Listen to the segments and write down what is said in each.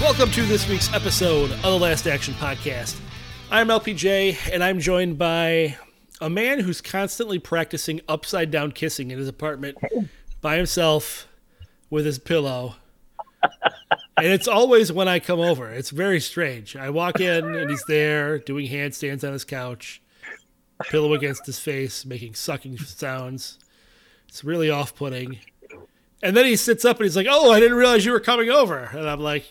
Welcome to this week's episode of the Last Action Podcast. I'm LPJ, and I'm joined by a man who's constantly practicing upside down kissing in his apartment by himself with his pillow. and it's always when I come over. It's very strange. I walk in, and he's there doing handstands on his couch, pillow against his face, making sucking sounds. It's really off putting. And then he sits up and he's like, "Oh, I didn't realize you were coming over." And I'm like,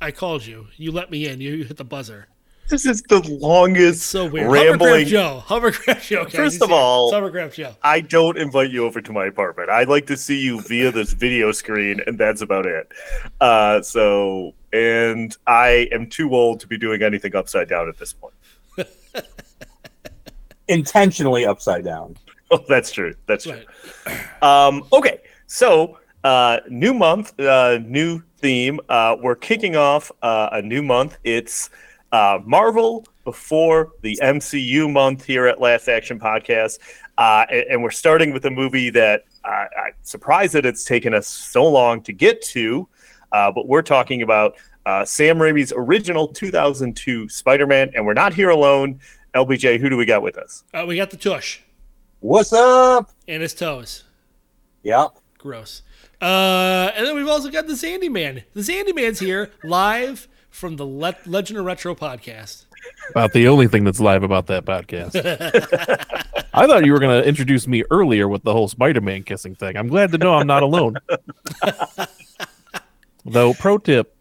"I called you. You let me in. You hit the buzzer." This is the longest So weird. rambling. Hovercraft Joe. Hovercraft Joe. guys. First of here. all- Hovercraft Joe. I don't invite you over to my apartment. I'd like to see you via this video screen, and that's about it. Uh, so, and I am too old to be doing anything upside down at this point. intentionally upside down. Oh, that's true. That's true. Right. Um, okay, so uh, new month, uh, new theme. Uh, we're kicking off uh, a new month. It's uh, Marvel before the MCU month here at Last Action Podcast, uh, and, and we're starting with a movie that uh, I'm surprised that it's taken us so long to get to. Uh, but we're talking about uh, Sam Raimi's original 2002 Spider-Man, and we're not here alone. LPJ, who do we got with us? Uh, we got the tush What's up? and his toes. Yep. Gross. Uh, and then we've also got the Zandy Man. The Zandy Man's here live from the Le- Legend of Retro podcast. about the only thing that's live about that podcast. I thought you were going to introduce me earlier with the whole Spider-Man kissing thing. I'm glad to know I'm not alone. Though, pro tip: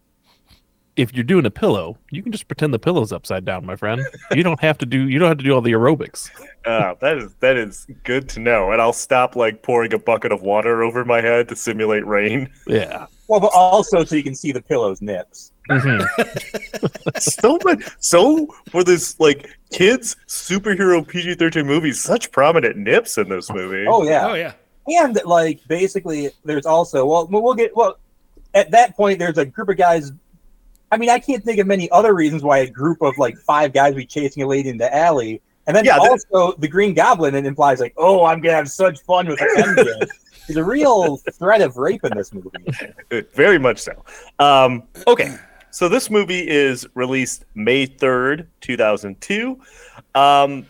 if you're doing a pillow, you can just pretend the pillow's upside down, my friend. You don't have to do you don't have to do all the aerobics. Uh, that is that is good to know, and I'll stop like pouring a bucket of water over my head to simulate rain. Yeah. Well, but also so you can see the pillow's nips. Mhm. so much, so for this like kids superhero PG thirteen movies, such prominent nips in this movie. Oh yeah. Oh yeah. And like basically, there's also well, we'll get well. At that point, there's a group of guys. I mean, I can't think of many other reasons why a group of like five guys would be chasing a lady in the alley. And then Yeah, that- also the Green Goblin it implies like, oh, I'm gonna have such fun with the. There's a real threat of rape in this movie. Very much so. Um, okay, so this movie is released May third, two thousand two. Um,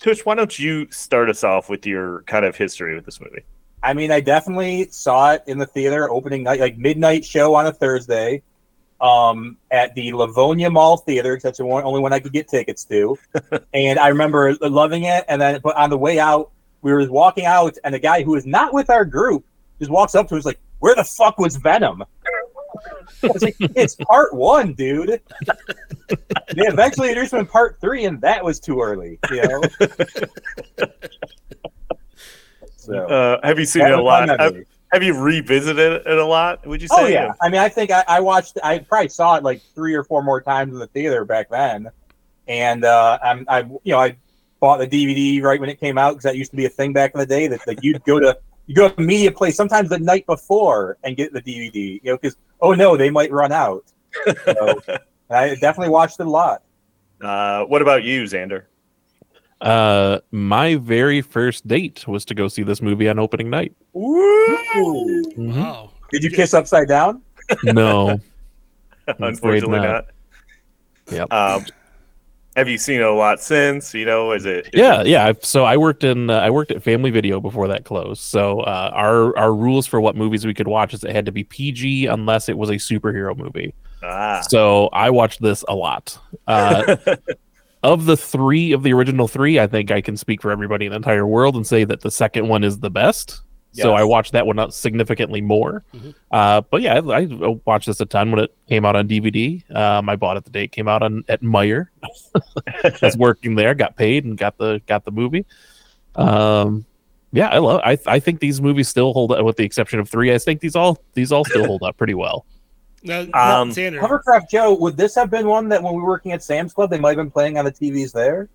Tush, why don't you start us off with your kind of history with this movie? I mean, I definitely saw it in the theater opening night, like midnight show on a Thursday, um, at the Livonia Mall Theater, because that's the one, only one I could get tickets to. and I remember loving it. And then, but on the way out, we were walking out, and a guy who was not with our group just walks up to us like, "Where the fuck was Venom?" I was like, "It's part one, dude." they eventually introduced him in part three, and that was too early, you know. so. Uh, have you seen it a lot? Have, you revisited it a lot? Would you say? Oh yeah, I mean, I think I, I watched. I probably saw it like three or four more times in the theater back then, and uh, I'm, I, you know, I bought the DVD right when it came out because that used to be a thing back in the day. That like you'd go to you go to media play sometimes the night before and get the DVD, you know, because oh no, they might run out. So, I definitely watched it a lot. Uh, what about you, Xander? Uh, my very first date was to go see this movie on opening night. Ooh. Mhm. Wow. Did you kiss upside down? No. Unfortunately, not. not. Yep. Um, have you seen it a lot since? You know, is it? is yeah it- yeah so i worked in uh, i worked at family video before that closed so uh, our our rules for what movies we could watch is it had to be pg unless it was a superhero movie Ah, so i watched this a lot uh, of the three of the original three i think i can speak for everybody in the entire world and say that the second one is the best So I Yes. watched that one out significantly more. Mhm. Uh, but yeah, I, I watched this a ton when it came out on DVD. Um, I bought it the day it came out on at Meijer. I was working there, got paid, and got the got the movie. Um, Yeah, I love. I I think these movies still hold up, with the exception of three. I think these all these all still hold up pretty well. Now, Um, Xander, Hovercraft Joe, would this have been one that when we were working at Sam's Club, they might have been playing on the TVs there?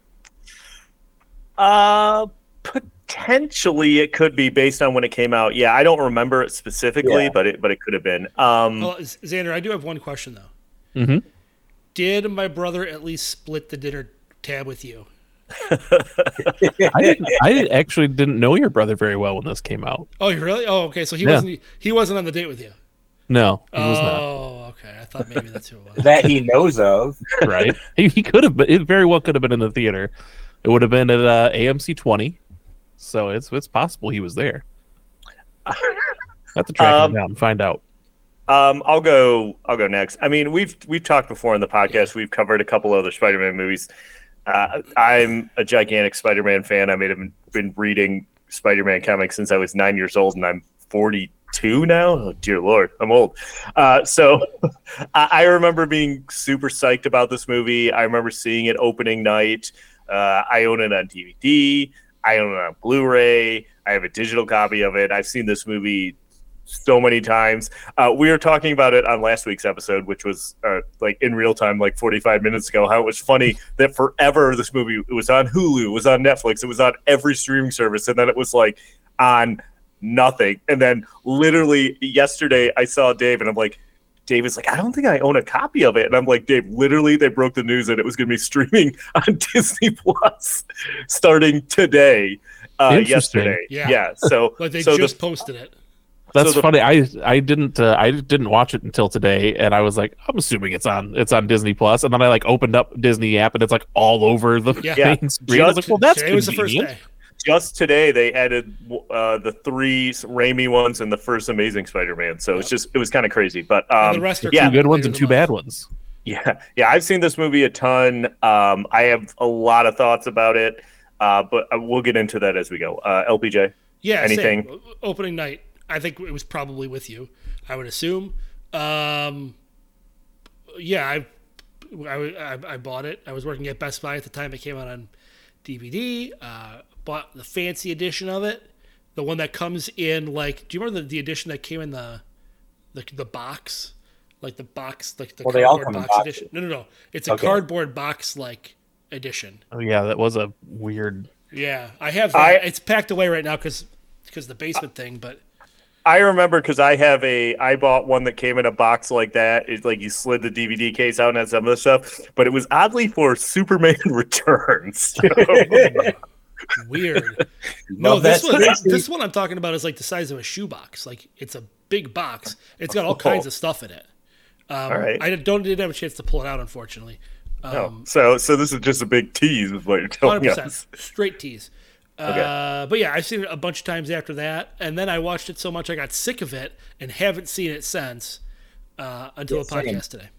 Uh, potentially it could be based on when it came out. Yeah, I don't remember it specifically, Yeah. but it but it could have been. Um, well, Xander, I do have one question though. Mhm. Did my brother at least split the dinner tab with you? I didn't. I actually didn't know your brother very well when this came out. Oh, you really? Oh, okay. So he Yeah. wasn't he wasn't on the date with you. No, he was not. oh, okay. I thought maybe that's who it was. that he knows of. Right? he, he could have. been It very well could have been in the theater. It would have been at uh, AMC twenty. So it's it's possible he was there. I have to track Um, him down and find out. Um, I'll go. I'll go next. I mean, we've we've talked before on the podcast. We've covered a couple other Spider-Man movies. Uh, I'm a gigantic Spider-Man fan. I may have been, been reading Spider-Man comics since I was nine years old, and I'm 42 now. Oh dear lord, I'm old. Uh, so I, remember being super psyched about this movie. I remember seeing it opening night. Uh, I own it on DVD. I own it on Blu-ray. I have a digital copy of it. I've seen this movie so many times. Uh, we were talking about it on last week's episode, which was uh, like in real time, like 45 minutes ago. How it was funny that forever this movie was on Hulu, was on Netflix, it was on every streaming service, and then it was like on nothing. And then literally yesterday, I saw Dave, and I'm like. Dave is like, I don't think I own a copy of it. And I'm like, Dave, literally, they broke the news that it was going to be streaming on Disney Plus starting today, uh, yesterday. Yeah. yeah. So, Like they so the just posted it. That's so the- funny. I I didn't uh, I didn't watch it until today, and I was like, I'm assuming it's on it's on Disney Plus, and then I like opened up Disney app, and it's like all over the Yeah. Yeah. main screen. I was like, well, that's it was the first convenient. day. Just today they added uh, the three Raimi ones and the first Amazing Spider-Man. So it's just it was kind of crazy, but And um, the rest are yeah, Two good ones and two bad ones. yeah, yeah. I've seen this movie a ton. Um, I have a lot of thoughts about it, uh, but uh, we'll get into that as we go. Uh, LPJ, Yeah, Anything? Same. Opening night. I think it was probably with you. I would assume. Um, yeah, I, I, I, I bought it. I was working at Best Buy at the time it came out on DVD. Uh, bought the fancy edition of it, the one that comes in like. Do you remember the, the edition that came in the, the the box, like the box, like the Well, they all cardboard come box boxes. edition? No, no, no. It's a Okay. cardboard box like edition. Oh yeah, that was a weird. Yeah, I have. I- it's packed away right now because because the basement thing, but. I remember because I have a I bought one that came in a box like that. It's like you slid the DVD case out and had some of the stuff, but it was oddly for Superman Returns. Weird. no, Love this one, space. this one I'm talking about is like the size of a shoebox. Like it's a big box. It's got all kinds of stuff in it. Um, All right. I don't didn't have a chance to pull it out, unfortunately. Oh, Um, so so this is just a big tease, is what you're telling Hundred us. percent straight tease. Uh, but yeah, I've seen it a bunch of times after that, and then I watched it so much I got sick of it and haven't seen it since uh, until Yeah, the same. podcast today.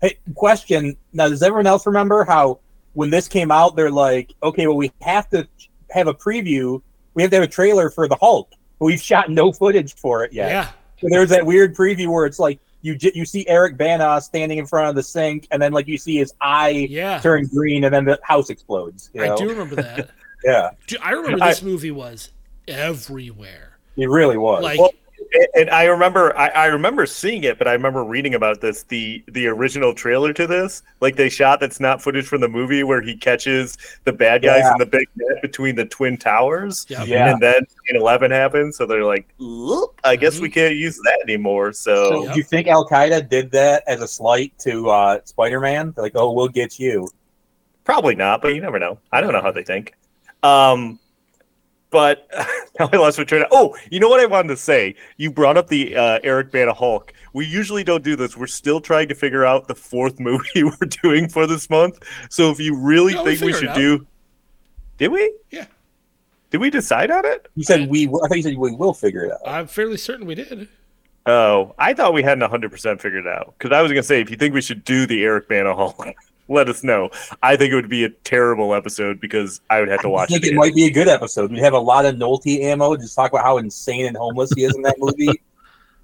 Hey, question. Now, does everyone else remember how when this came out, they're like, okay, well, we have to have a preview. We have to have a trailer for the Hulk. But we've shot no footage for it yet. Yeah, So there's that weird preview where it's like you j- you see Eric Bana standing in front of the sink, and then like you see his eye yeah, turn green, and then the house explodes. You know? I do remember that. Yeah, Do- I remember I- this movie was everywhere. it really was. Like Well, and- and I remember I, I remember seeing it, but I remember reading about this the the original trailer to this. Like they shot that's not footage from the movie where he catches the bad guys Yeah. in the big net between the twin towers. yeah, yeah. And then 11 happens, so they're like, "Oop, I guess Mm-hmm. we can't use that anymore. So, So, Yep. do you think Al Qaeda did that as a slight to uh, Spider-Man? Like, oh, we'll get you. probably not, but you never know. I don't know how they think. Um, but now I lost my train. Of, oh, you know what I wanted to say? You brought up the uh, Eric Bana Hulk. We usually don't do this. We're still trying to figure out the fourth movie we're doing for this month. So if you really No, think we figured should do, did we? Yeah. Did we decide on it? You said we. I thought you said we will figure it out. I'm fairly certain we did. Oh, I thought we hadn't 100% figured it out. Because I was going to say, if you think we should do the Eric Bana Hulk, let us know. I think it would be a terrible episode because I would have to I watch think it. it might be a good episode. We'd have a lot of Nolte ammo. Just talk about how insane and homeless he is in that movie,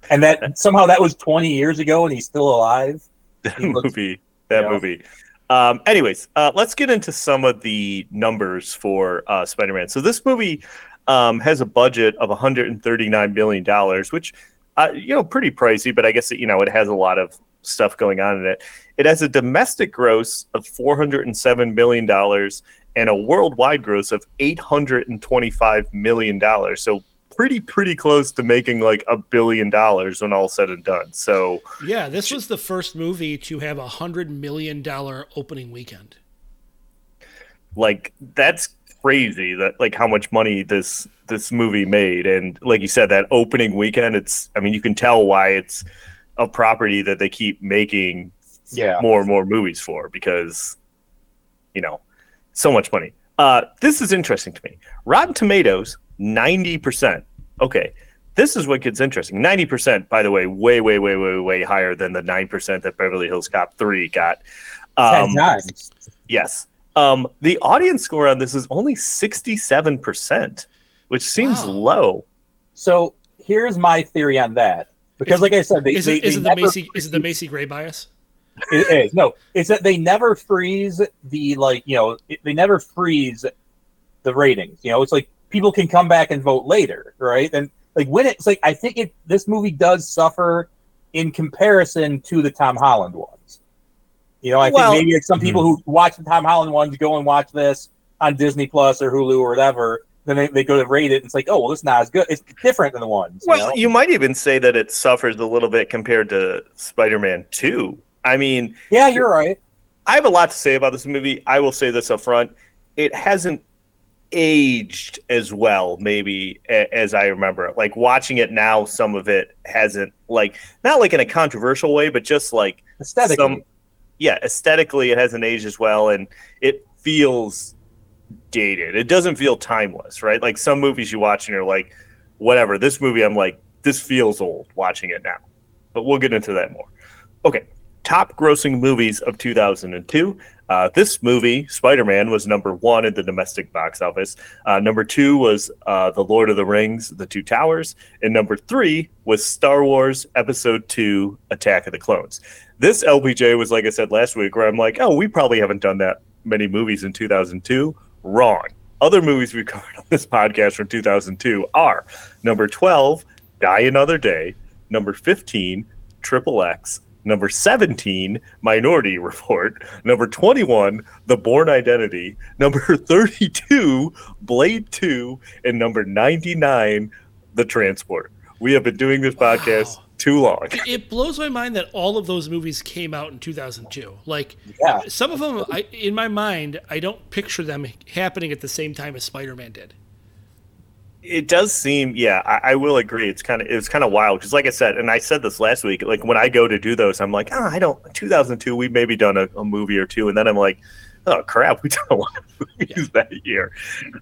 and that somehow that was 20 years ago and he's still alive. that looks- movie. That movie. Um, anyways, uh, let's get into some of the numbers for uh, Spider-Man. So this movie um, has a budget of 139 million dollars, which uh, you know pretty pricey, but I guess you know it has a lot of stuff going on in it. It has a domestic gross of 407 million dollars and a worldwide gross of 825 million dollars. So pretty pretty close to making like a billion dollars when all said and done. So Yeah, this was the first movie to have a hundred million dollar opening weekend. like that's crazy that like how much money this this movie made and like you said that opening weekend it's i mean you can tell why it's a property that they keep making Yeah. more and more movies for because you know so much money uh this is interesting to me rotten tomatoes 90% okay this is what gets interesting 90% by the way way way way way way higher than the 9% that beverly hills cop 3 got Ten um, times. Yes. Um, the audience score on this is only 67%, which seems Wow. low. So here's my theory on that. Because, like I said, they, Is they, it, is they it the Macy is it the Macy Gray bias? It is no. It's that they never freeze the like you know it, they never freeze the ratings. You know, it's like people can come back and vote later, right? And like when it's like I think it this movie does suffer in comparison to the Tom Holland ones. You know, I Well- think maybe it's some people mm-hmm. who watch the Tom Holland ones go and watch this on Disney Plus or Hulu or whatever. Then they, they go to rate it and it's like, oh well, it's not as good. It's different than the ones. you Well, know? you might even say that it suffers a little bit compared to Spider Man 2. I mean, yeah, you're right. I have a lot to say about this movie. I will say this up front. It hasn't aged as well, maybe, a- as I remember. it Like watching it now, some of it hasn't, like, not like in a controversial way, but just like Aesthetically. some yeah aesthetically it hasn't aged as well and it feels dated it doesn't feel timeless right like some movies you watch and you're like whatever this movie i'm like this feels old watching it now but we'll get into that more okay top grossing movies of 2002 uh, this movie spider-man was number one in the domestic box office uh, number two was uh, the lord of the rings the two towers and number three was star wars episode 2 attack of the clones this LPJ was like I said last week, where I'm like, oh, we probably haven't done that many movies in 2002. Wrong. Other movies we covered on this podcast from 2002 are number 12, Die Another Day, number 15, Triple X, number 17, Minority Report, number 21, The Bourne Identity, number 32, Blade 2, and number 99, The Transporter. We have been doing this podcast Wow. too long. It blows my mind that all of those movies came out in 2002. Like Yeah. some of them, I, in my mind, I don't picture them happening at the same time as Spider-Man did. It does seem, yeah, I, I will agree. It's kind of it's kind of wild because, like I said, and I said this last week. Like when I go to do those, I'm like, oh, I don't. 2002, we maybe done a, a movie or two, and then I'm like, oh crap, we done a lot of movies that year.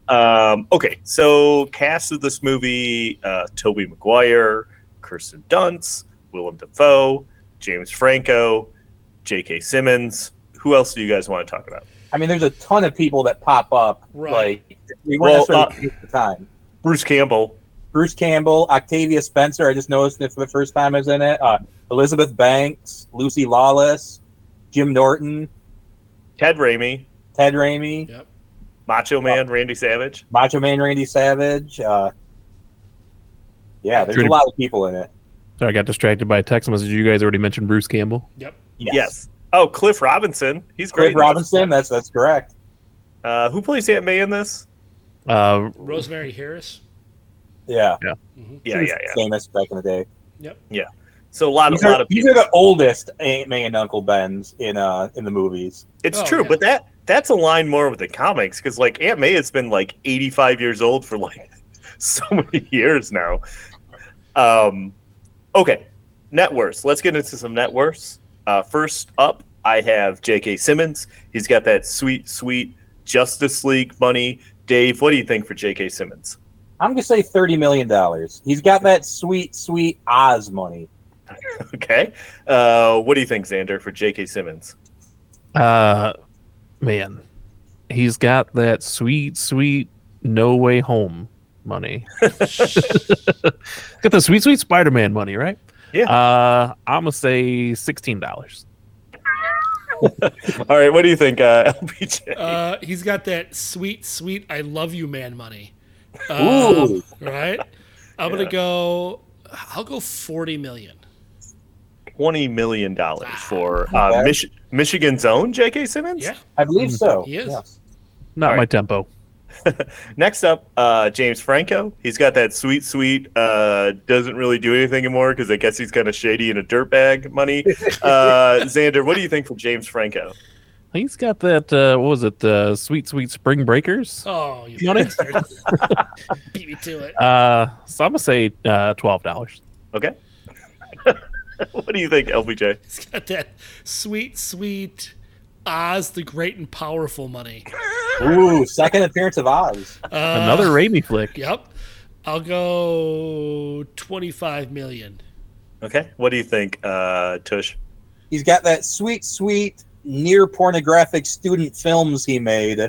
Um, okay, so cast of this movie: uh, Tobey Maguire, Kirsten Dunst, Willem Dafoe, James Franco, J.K. Simmons. Who else do you guys want to talk about? I mean, there's a ton of people that pop up. Right. Like we weren't Well, necessarily at the time. Bruce Campbell. Bruce Campbell, Octavia Spencer. I just noticed it for the first time I was in it. Uh, Elizabeth Banks, Lucy Lawless, Jim Norton, Ted Raimi, Ted Raimi, Yep. Macho Man, Randy Savage. Macho Man Randy Savage. Uh, yeah, there's True. a lot of people in it. Sorry, I got distracted by a text message. You guys already mentioned Bruce Campbell. Yep. Yes. Oh, Cliff Robinson. He's great. Craig Robinson. That's that's correct. Uh, who plays Aunt May in this? Uh, Rosemary Harris. Yeah, Yeah, She yeah, was yeah. famous back in the day. Yep. Yeah. So a lot of These a lot are, of these are the oldest Aunt May and Uncle Ben's in uh in the movies. It's Oh, true, yeah. but that that's aligned more with the comics because like Aunt May has been like 85 years old for like so many years now. Um, okay, net worths. Let's get into some net worths. Uh, first up, I have J.K. Simmons. He's got that sweet, sweet Justice League money. Dave, what do you think for J.K. Simmons? I'm gonna say thirty million dollars. He's got that sweet, sweet Oz money. Okay, uh, what do you think, Xander, for J.K. Simmons? uh, man, he's got that sweet, sweet No Way Home money. got the sweet, sweet Spider-Man money, right? Yeah. Uh, I'm gonna say sixteen dollars. All right, what do you think, uh, LPJ? Uh, he's got that sweet, sweet "I love you, man" money. Um, right. I'm gonna go. I'll go forty million. Twenty million dollars for Not uh. Mich- Michigan's own J.K. Simmons. Yeah. I believe so. He is. Yes. Not All my tempo. Next up, uh, James Franco. He's got that sweet, sweet. Uh, doesn't really do anything anymore because I guess he's kind of shady and a dirtbag money. Uh, Xander, what do you think for James Franco? He's got that. Uh, what was it? Uh, sweet, sweet spring breakers. Oh, you Money? bastard. Beat me to it. Uh, so I'm gonna say uh, twelve dollars. Okay. what do you think, LPJ? He's got that sweet, sweet Oz the Great and Powerful money. Ooh, second appearance of Oz. Uh, Another Raimi flick. Yep. I'll go 25 million. Okay. What do you think, uh, Tush? He's got that sweet, sweet, near pornographic student films he made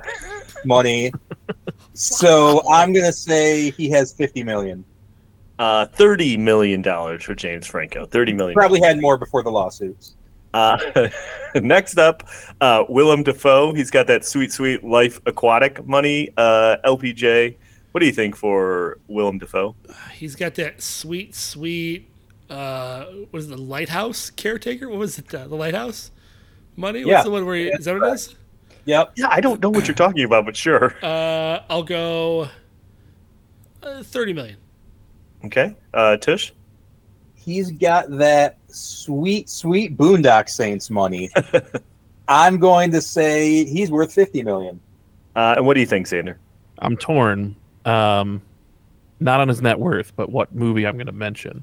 money. So I'm gonna say he has fifty million. Uh, thirty million dollars for James Franco. Thirty million. Probably had more before the lawsuits. Uh, next up, uh, Willem Dafoe. He's got that sweet, sweet life aquatic money. Uh, LPJ. What do you think for Willem Dafoe? He's got that sweet, sweet. Uh, what is it, the lighthouse caretaker? What was it? Uh, the lighthouse money? What's Yeah. the one where? He, is that what it is? Yep. Yeah, I don't know what you're talking about, but sure. Uh, I'll go uh, 30 million. Okay. Uh, Tush. He's got that sweet, sweet Boondock Saints money. I'm going to say he's worth fifty million. Uh, and what do you think, Xander? I'm torn. Um, not on his net worth, but what movie I'm going to mention.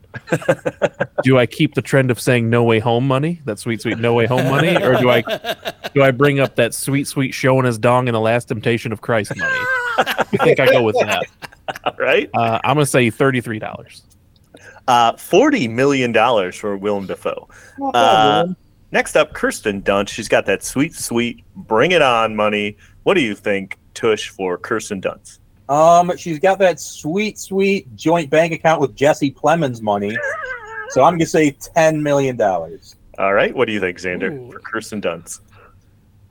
do I keep the trend of saying "No Way Home" money, that sweet, sweet "No Way Home" money, or do I do I bring up that sweet, sweet showing his dong in the Last Temptation of Christ money? I think I go with that. All right. Uh, I'm going to say thirty-three dollars. Uh, Forty million dollars for Willem Dafoe. Uh, next up, Kirsten Dunst. She's got that sweet, sweet bring it on money. What do you think, Tush, for Kirsten Dunst? Um, she's got that sweet, sweet joint bank account with Jesse Plemons money. So I'm gonna say ten million dollars. All right. What do you think, Xander, Ooh. for Kirsten Dunst?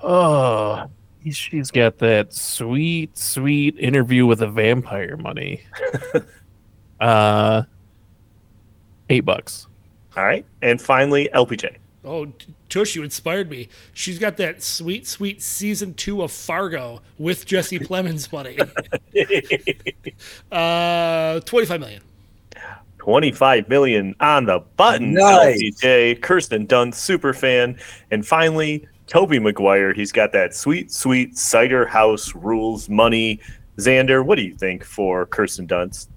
Oh, she's got that sweet, sweet interview with a vampire money. uh, eight bucks. All right. And finally, LPJ. Oh, T- Tush, you inspired me. She's got that sweet, sweet season two of Fargo with Jesse Plemons money. uh, 25 million. 25 million on the button. Nice. LPJ, Kirsten Dunst, super fan. And finally, Tobey Maguire. He's got that sweet, sweet cider house rules money. Xander, what do you think for Kirsten Dunst?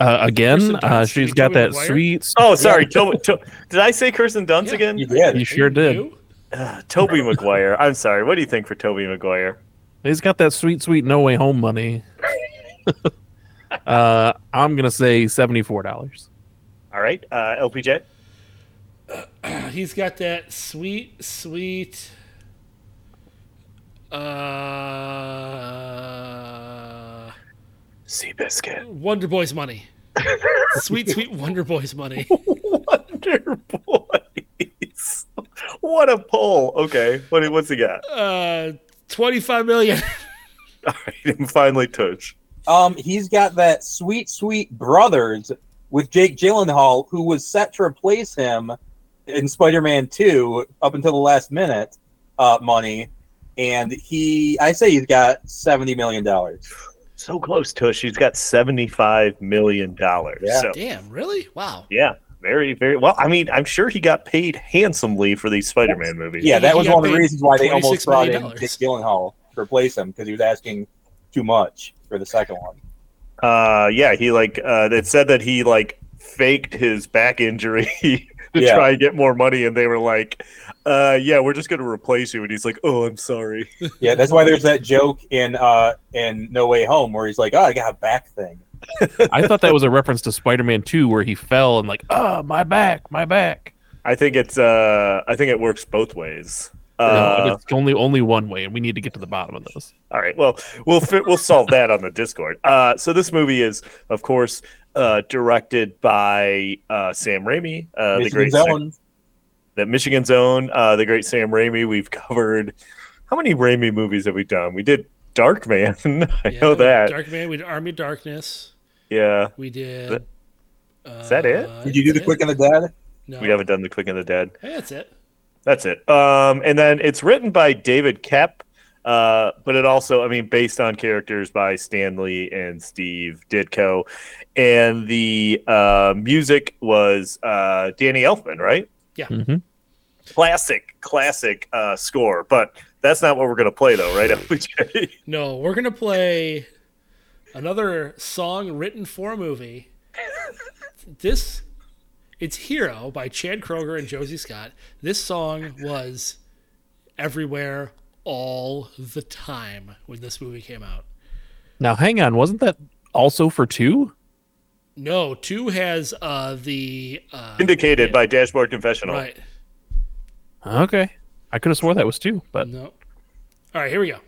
Uh, again, Kirsten uh, Dunst, she's you got that sweet. Oh, sorry. To- to- did I say Kirsten Dunst Yeah. again? You did. You sure did. Uh, Tobey Maguire. I'm sorry. What do you think for Tobey Maguire? He's got that sweet, sweet no way home money. uh, I'm gonna say seventy-four dollars. All right. Uh, LPJ. He's got that sweet, sweet. Uh, Seabiscuit. Wonder Boys money. sweet, sweet Wonder Boys money. Wonder Boys. What a pull. Okay. What, what's he got? Uh, 25 million. All right. And finally, Touch. Um, he's got that sweet, sweet brothers with Jake Gyllenhaal, who was set to replace him in Spider-Man Two up until the last minute. Uh, money, and he, I say he's got seventy million dollars. So close, to Tush. She's got seventy-five million dollars. Yeah. So, Damn, really? Wow. yeah. Very, very well. I mean, I'm sure he got paid handsomely for these Spider-Man movies. Yeah, that He was one of the reasons why they almost brought million in Jake Gyllenhaal to replace him because he was asking too much for the second one. Uh, yeah. He like uh, it said that he like faked his back injury to Yeah. try and get more money, and they were like, uh, "Yeah, we're just gonna replace you." And he's like, "Oh, I'm sorry." Yeah, that's why there's that joke in uh in No Way Home where he's like, "Oh, I got a back thing." I thought that was a reference to Spider-Man Two, where he fell and like, oh, my back, my back. I think it's uh, I think it works both ways. No, Uh, it's only only one way, and we need to get to the bottom of this. All right. Well, we'll fi- we'll solve that on the Discord. Uh, so this movie is, of course, uh, directed by uh, Sam Raimi, uh, the great Michigan's own. the Michigan's own, uh, the great Sam Raimi. We've covered how many Raimi movies have we done? We did Darkman. I Yeah, know that. Darkman. We did Army Darkness. Yeah. We did. Is that it? uh, Did you do the that's Quick and the Dead? No. We haven't done the Quick and the Dead. Hey, that's it. That's it. Um, and then it's written by David Koepp, uh, but it also, I mean, based on characters by Stan Lee and Steve Ditko, and the uh, music was uh, Danny Elfman, right? Yeah. Mm-hmm. Classic, classic uh, score. But that's not what we're gonna play, though, right? LPJ? No, we're gonna play another song written for a movie. This, it's "Hero" by Chad Kroeger and Josie Scott. This song was everywhere all the time when this movie came out. Now, hang on. Wasn't that also for two? No, two has uh the uh, Vindicated by Dashboard Confessional. right. Okay. I could have swore that was two, but No. All right, here we go.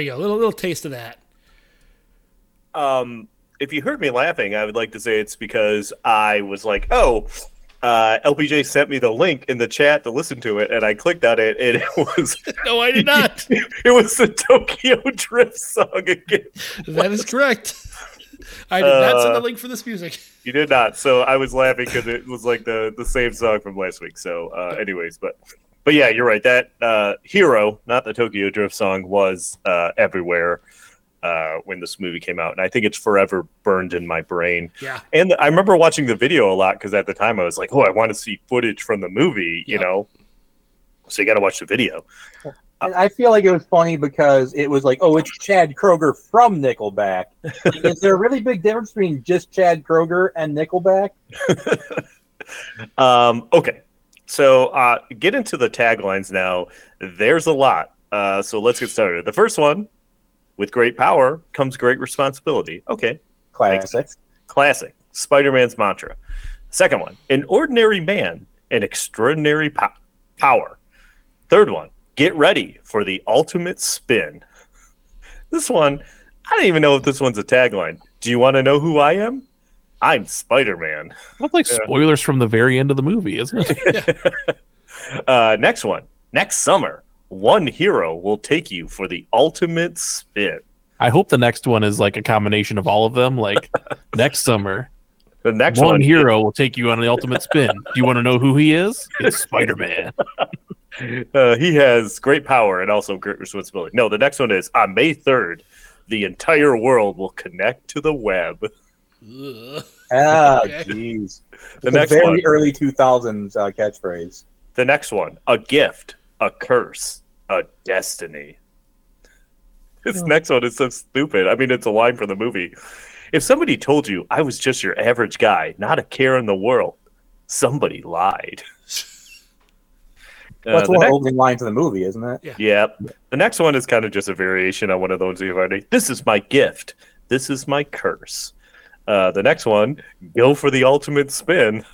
We go. Little little taste of that. Um, if you heard me laughing, I would like to say it's because I was like, oh, uh, LPJ sent me the link in the chat to listen to it, and I clicked on it, and it was No, I did not. it was the Tokyo Drift song again. that is correct. I did not send the Uh, link for this music. You did not, so I was laughing because it was like the the same song from last week. So, uh, anyways, but but yeah, you're right. That uh, hero, not the Tokyo Drift song, was uh, everywhere uh, when this movie came out, and I think it's forever burned in my brain. Yeah. And I remember watching the video a lot because at the time I was like, "Oh, I want to see footage from the movie," you Yep. know. So you got to watch the video. And I feel like it was funny because it was like, oh, it's Chad Kroeger from Nickelback. Is there a really big difference between just Chad Kroeger and Nickelback? Um, okay, so uh, get into the taglines now. There's a lot, uh, so let's get started. The first one, with great power comes great responsibility. Okay, Classic. classic Spider-Man's mantra. Second one, an ordinary man, an extraordinary po- power. Third one, get ready for the ultimate spin. This one, I don't even know if this one's a tagline. Do you want to know who I am? I'm Spider-Man. that's like Yeah. spoilers from the very end of the movie, isn't it? Uh, next one. Next summer, one hero will take you for the ultimate spin. I hope the next one is like a combination of all of them. Like next summer, The next one one, hero will take you on the ultimate spin. Do you want to know who he is? It's Spider Man. uh, he has great power and also great responsibility. No, the next one is on May 3rd, the entire world will connect to the web. Ugh. Ah, Okay. jeez. The next very one. early 2000s uh, catchphrase. The next one, a gift, a curse, a destiny. This next one is so stupid. I mean, it's a line from the movie. If somebody told you I was just your average guy, not a care in the world, somebody lied. Uh, That's the one next- opening line to the movie, isn't it? Yep. The next one is kind of just a variation on one of those you've already. This is my gift. This is my curse. Uh, the next one, go for the ultimate spin.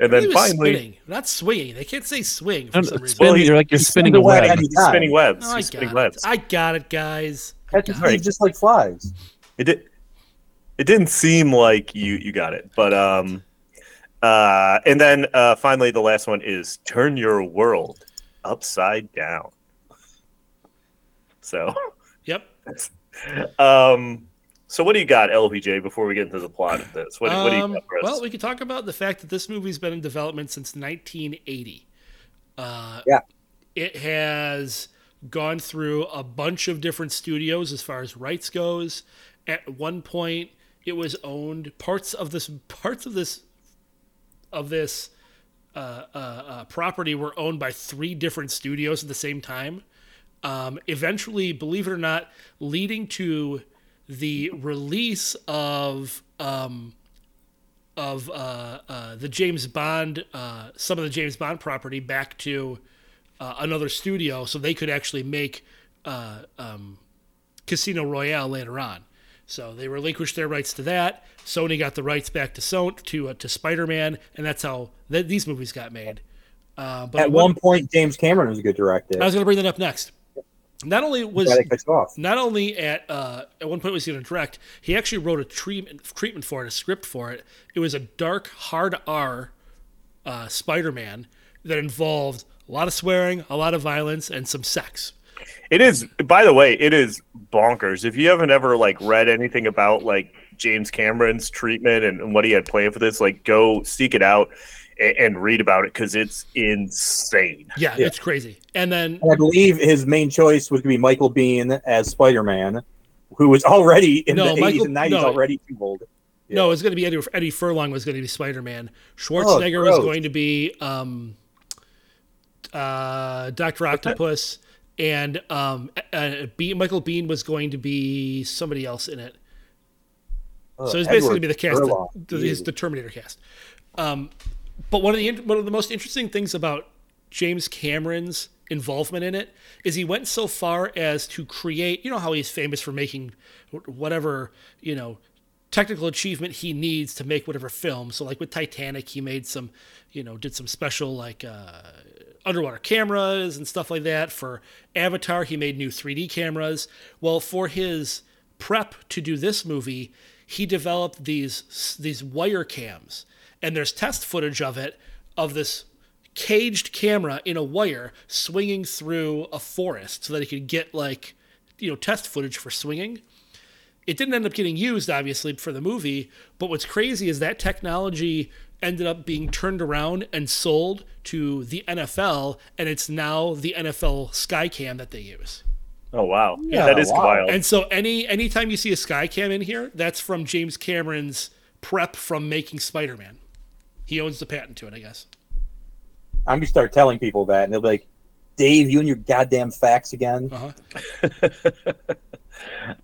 And then finally, spinning, not swinging. They can't say swing for And some reason. spin, you're like you're he's spinning the a web web. he's spinning webs. No, I he's got spinning it. webs. I got it, guys. I That's it. just like flies. It did. It didn't seem like you you got it, but um, uh, and then uh, finally the last one is turn your world upside down. So, Yep. um, so what do you got, LPJ? Before we get into the plot of this, what, what do you Um, got for us? well, we could talk about the fact that this movie's been in development since 1980. Uh, Yeah. It has gone through a bunch of different studios as far as rights goes. At one point, it was owned parts of this parts of this of this uh, uh, uh, property were owned by three different studios at the same time. Um, eventually, believe it or not, leading to the release of um, of uh, uh, the James Bond, uh, some of the James Bond property back to uh, another studio, so they could actually make uh, um, Casino Royale later on. So they relinquished their rights to that. Sony got the rights back to Son to uh, to Spider Man, and that's how th- these movies got made. But At one point, James Cameron was a good director. I was going to bring that up next. Not only was Glad it cuts off. not only at uh, at one point was he going to direct, he actually wrote a treatment treatment for it, a script for it. It was a dark, hard R uh, Spider-Man that involved a lot of swearing, a lot of violence, and some sex. It is. By the way, it is bonkers. If you haven't ever like read anything about like James Cameron's treatment and, and what he had planned for this, like go seek it out and, and read about it because it's insane. Yeah, it's crazy. And then And I believe his main choice was going to be Michael Biehn as Spider Man, who was already in No, the Michael- 80s and 90s, no. already too old. No, it was going to be Eddie, Eddie Furlong was going to be Spider Man. Schwarzenegger was going to be um, uh, Doctor Octopus, and um, uh, Be- Michael Biehn was going to be somebody else in it. so it's basically going to be the cast, the, the, the Terminator cast. Um, but one of the one of the most interesting things about James Cameron's involvement in it is he went so far as to create. You know how he's famous for making whatever you know technical achievement he needs to make whatever film. So like with Titanic, he made some, you know, did some special like uh, underwater cameras and stuff like that. For Avatar, he made new 3D cameras. Well, for his prep to do this movie, he developed these these wire cams, and there's test footage of it of this caged camera in a wire swinging through a forest so that he could get like you know test footage for swinging it didn't end up getting used obviously for the movie but what's crazy is that technology ended up being turned around and sold to the NFL and it's now the NFL Skycam that they use. Oh wow, Yeah, that is wow. wild. And so any anytime you see a Skycam in here, that's from James Cameron's prep from making Spider-Man. He owns the patent to it, I guess. I'm going to start telling people that, and they'll be like, Dave, you and your goddamn facts again. Uh-huh.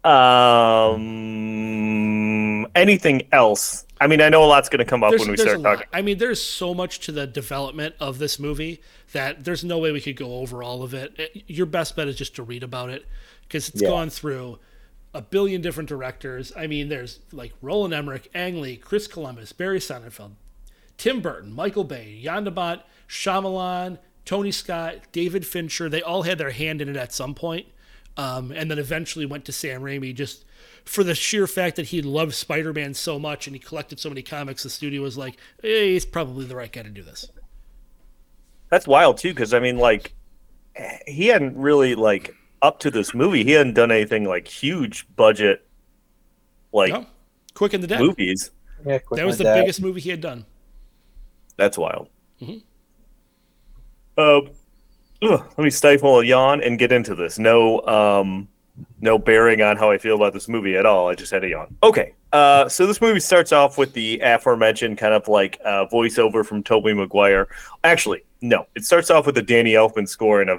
um, anything else? I mean, I know a lot's going to come up There's, when we start a lot. talking. I mean, there's so much to the development of this movie that there's no way we could go over all of it. It- Your best bet is just to read about it because it's Yeah. gone through a billion different directors. I mean, there's like Roland Emmerich, Ang Lee, Chris Columbus, Barry Sonnenfeld, Tim Burton, Michael Bay, Jan de Bont, Shyamalan, Tony Scott, David Fincher. They all had their hand in it at some point, um, and then eventually went to Sam Raimi just for the sheer fact that he loved Spider-Man so much and he collected so many comics. The studio was like, hey, he's probably the right guy to do this. That's wild too, because I mean, like, he hadn't really like up to this movie. He hadn't done anything like huge budget, like No? Quick and the Dead. movies. Yeah, quick That was like the that. biggest movie he had done. That's wild. Mm-hmm. Uh, ugh, let me stifle a yawn and get into this. No, um, no bearing on how I feel about this movie at all. I just had a yawn. Okay, uh, so this movie starts off with the aforementioned kind of like uh, voiceover from Tobey Maguire. Actually, no, it starts off with the Danny Elfman score in a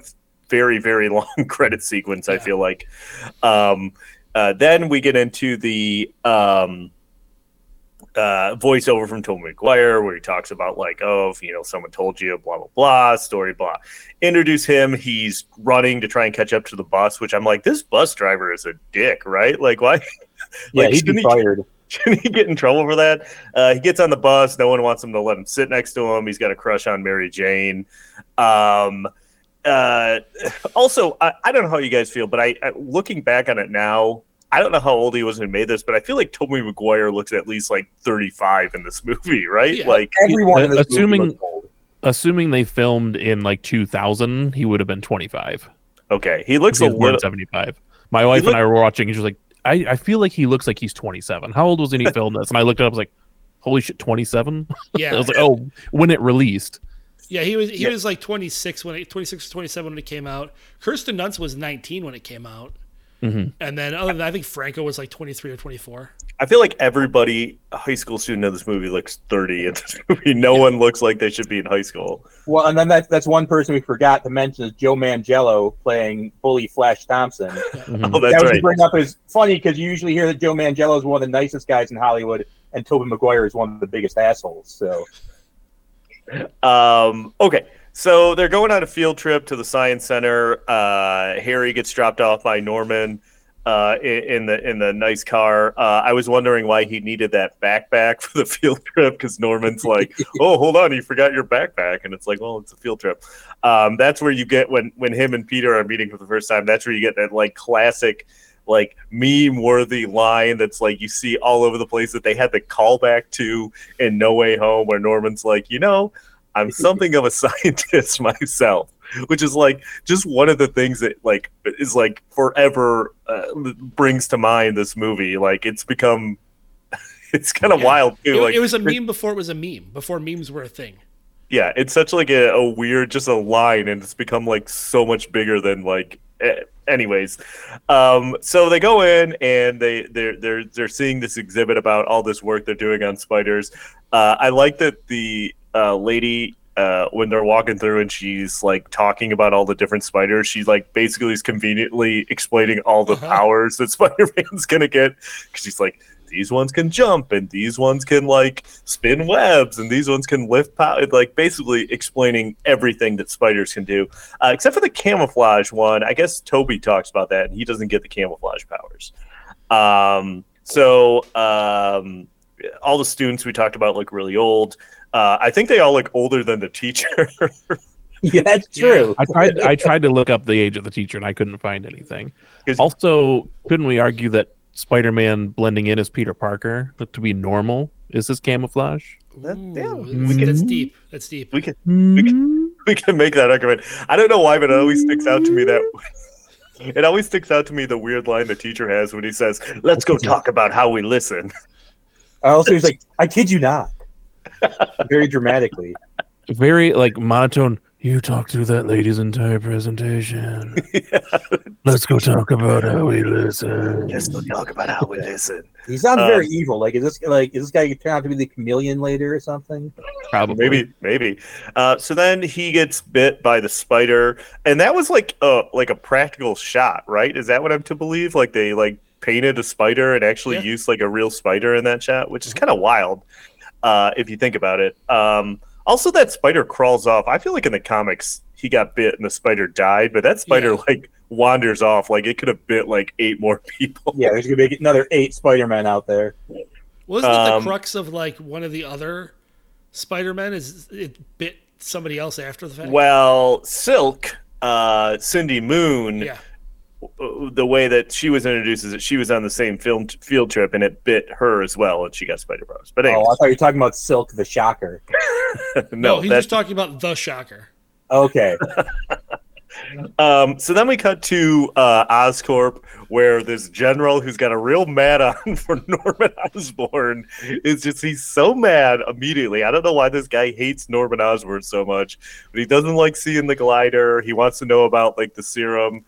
very, very long credit sequence. I feel like. Um, uh, then we get into the um, uh, voiceover from Tobey Maguire where he talks about like, oh, if, you know, someone told you, blah blah blah, story blah. Introduce him. He's running to try and catch up to the bus, which I'm like, this bus driver is a dick, right? Like, why? Yeah, like, he'd be he- fired. Shouldn't he get in trouble for that? Uh, he gets on the bus. No one wants him to let him sit next to him. He's got a crush on Mary Jane. Um, uh, also, I, I don't know how you guys feel, but I, I looking back on it now, I don't know how old he was when he made this, but I feel like Tobey Maguire looks at least like 35 in this movie, right? Yeah. Like, Everyone in this Assuming- looks old. Assuming they filmed in like 2000, he would have been 25. okay, he looks He a was born in little. 75. My wife look- and I were watching, and she was like, I, I feel like he looks like he's 27. How old was he when he filmed this? And I looked it up, I was like, holy shit, 27? Yeah, I Yeah. was like, oh, when it released. Yeah, he was he Yeah. was like 26 when it, 26 or 27 when it came out. Kirsten Dunst was 19 when it came out. Mhm. And then other than that, I think Franco was like 23 or 24. I feel like everybody, a high school student in this movie, looks 30 in this movie. No one looks like they should be in high school. Well, and then that's that's one person we forgot to mention is Joe Manganiello playing bully Flash Thompson. Mhm. Oh, that's that was right. bring up is funny because you usually hear that Joe Manganiello is one of the nicest guys in Hollywood, and Tobey Maguire is one of the biggest assholes. So Um, okay, so they're going on a field trip to the science center. Uh, Harry gets dropped off by Norman uh, in, in the in the nice car. Uh, I was wondering why he needed that backpack for the field trip because Norman's like, "Oh, hold on, you forgot your backpack," and it's like, "Well, it's a field trip." Um, that's where you get when when him and Peter are meeting for the first time. That's where you get that like classic. Like meme worthy line that's like you see all over the place that they had the callback to in No Way Home, where Norman's like, you know, I'm something of a scientist myself, which is like just one of the things that like is like forever uh, brings to mind this movie. Like it's become, it's kind of Yeah. wild too. It, like it was a meme before it was a meme, before memes were a thing. yeah, it's such like a, a weird, just a line, and it's become like so much bigger than like. Eh, anyways, um, so they go in and they they're they're they're seeing this exhibit about all this work they're doing on spiders. Uh, I like that the uh, lady. Uh, when they're walking through and she's like talking about all the different spiders, she's like basically is conveniently explaining all the Uh-huh. powers that Spider-Man's gonna get because she's like, these ones can jump and these ones can like spin webs and these ones can lift power like basically explaining everything that spiders can do uh, except for the camouflage one i guess Tobey talks about that and he doesn't get the camouflage powers um, so um, all the students we talked about look really old uh, i think they all look older than the teacher yeah, that's true. I tried. I tried to look up the age of the teacher, and I couldn't find anything. Also, couldn't we argue that Spider-Man blending in as Peter Parker to be normal is his camouflage? That- Ooh, yeah, that's, we can- that's deep. That's deep. we can we can we can make that argument. I don't know why, but it always sticks out to me that it always sticks out to me the weird line the teacher has when he says, "Let's go talk about how we listen." Also, he's like, "I kid you not," very dramatically. Very like monotone. You talked through that lady's entire presentation. Let's go talk about how we listen. Let's go talk about how we listen. He sounds Um, very evil. Like, is this like is this guy gonna turn out to be the chameleon later or something? Probably. Maybe, maybe. Uh, so then he gets bit by the spider, and that was like a like a practical shot, right? Is that what I'm to believe? Like they like painted a spider and actually Yeah. used like a real spider in that shot, which is kind of wild uh, if you think about it. Um, also, that spider crawls off. I feel like in the comics he got bit and the spider died, but that spider Yeah. like wanders off. Like it could have bit like eight more people. Yeah, there's gonna be another eight Spider Men out there. Wasn't it Um, the crux of like one of the other Spider-Men? Is it bit somebody else after the fact? Well, Silk, uh, Cindy Moon. yeah. Uh, the way that she was introduced is that she was on the same film field trip and it bit her as well and she got spider powers. But Oh, I thought you were talking about Silk the Shocker. no, No, he's that's just talking about the Shocker. Okay, um so then we cut to uh Oscorp where this general who's got a real mad on for Norman Osborn is just he's so mad immediately. I don't know why this guy hates Norman Osborn so much, but he doesn't like seeing the glider. He wants to know about like the serum.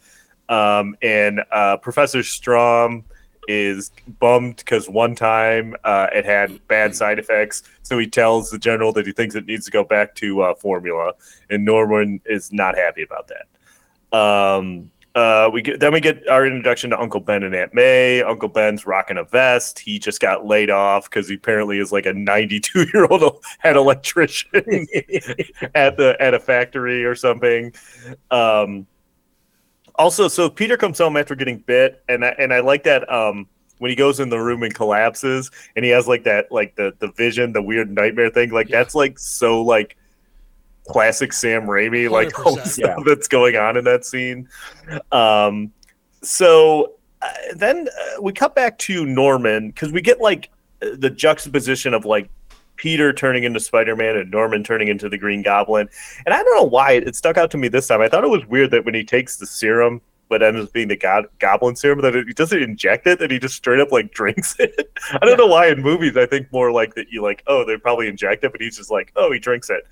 Um and uh Professor Stromm is bummed because one time uh, it had bad side effects. So he tells the general that he thinks it needs to go back to uh, formula, and Norman is not happy about that. Um, uh, we get then we get our introduction to Uncle Ben and Aunt May. Uncle Ben's rocking a vest. He just got laid off because he apparently is like a 92 year old head electrician at the at a factory or something. Um, also, so Peter comes home after getting bit, and I, and I like that um, when he goes in the room and collapses, and he has like that like the the vision, the weird nightmare thing. Like Yeah. that's like so like classic Sam Raimi, like all the 100%. stuff that's going on in that scene. Um, so uh, then uh, we cut back to Norman because we get like uh, the juxtaposition of like Peter turning into Spider Man and Norman turning into the Green Goblin. And I don't know why it, it stuck out to me this time. I thought it was weird that when he takes the serum, but ends up being the go- Goblin serum, that he doesn't inject it, that he just straight up like drinks it. I don't know why in movies I think more like that you like, oh, they probably inject it, but he's just like, oh, he drinks it.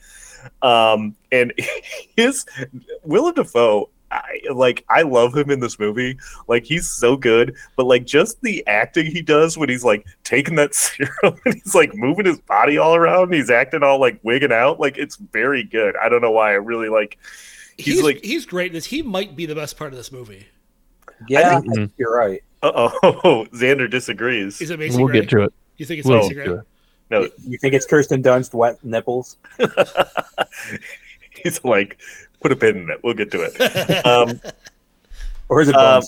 Um, and his Willem Dafoe, I, like I love him in this movie. Like he's so good, but like just the acting he does when he's like taking that serum and he's like moving his body all around. And he's acting all like wigging out. Like it's very good. I don't know why I really like. He's, He's, like, he's great. in This he might be the best part of this movie. Yeah, think- I think you're right. uh oh, Xander disagrees. He's amazing. We'll Gray? get to it. You think it's We'll Macy get it. No, You think it's Kirsten Dunst wet nipples? he's like, put a pin in it. We'll get to it. Um, Or is it Um.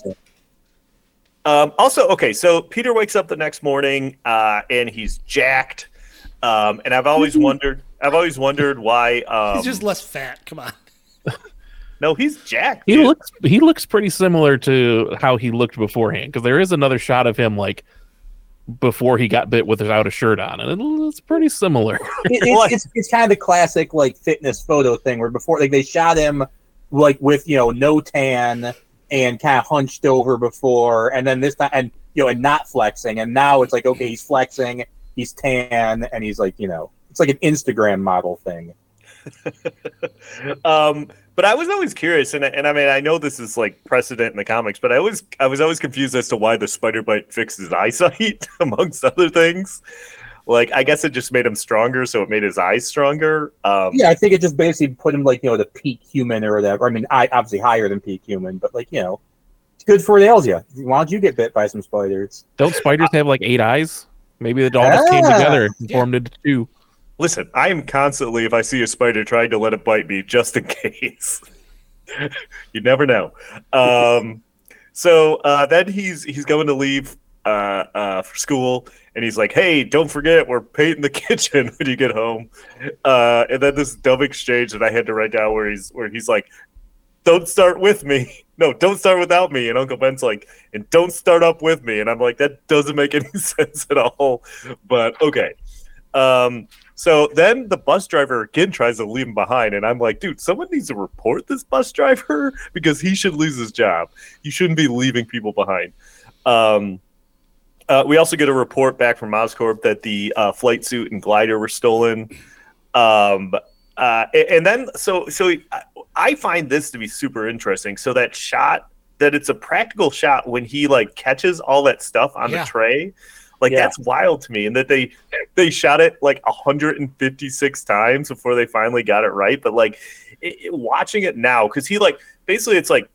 Um, also, okay, so Peter wakes up the next morning uh, and he's jacked. Um, and I've always wondered, I've always wondered why. Um, He's just less fat. Come on. no, he's jacked. He dude. looks he looks pretty similar to how he looked beforehand because there is another shot of him like before he got bit without a shirt on, and it- it's pretty similar. It- it's, it's, it's kind of the classic like fitness photo thing where before like they shot him like with you know no tan and kind of hunched over before, and then this time and you know and not flexing, and now it's like okay he's flexing, he's tan, and he's like you know it's like an Instagram model thing. um, but I was always curious, and I- and I mean, I know this is like precedent in the comics, but I was I was always confused as to why the spider bite fixed his eyesight, amongst other things. Like, I guess it just made him stronger, so it made his eyes stronger. Um, Yeah, I think it just basically put him like you know the peak human or whatever. I mean, I obviously higher than peak human, but like you know, it's good for the Elsia. Why don't you get bit by some spiders? Don't spiders have like eight eyes? Maybe the all just came Ah, together and formed into two. Listen, I am constantly, if I see a spider, trying to let it bite me just in case. you never know. Um, so uh, then he's he's going to leave uh, uh, for school, and he's like, "Hey, don't forget, we're painting the kitchen when you get home." Uh, and then this dumb exchange that I had to write down, where he's where he's like, "Don't start with me." No, don't start without me. And Uncle Ben's like, and don't start up with me. And I'm like, that doesn't make any sense at all. But okay. Um, so then the bus driver again tries to leave him behind, and I'm like, dude, someone needs to report this bus driver because he should lose his job. You shouldn't be leaving people behind. Um, uh, we also get a report back from Oscorp that the uh, flight suit and glider were stolen. Um, uh, and then so so I- I find this to be super interesting. So that shot that it's a practical shot when he like catches all that stuff on Yeah. the tray. Like Yeah. that's wild to me, and that they they shot it like 156 times before they finally got it right. But like it, it- watching it now, because he like basically it's like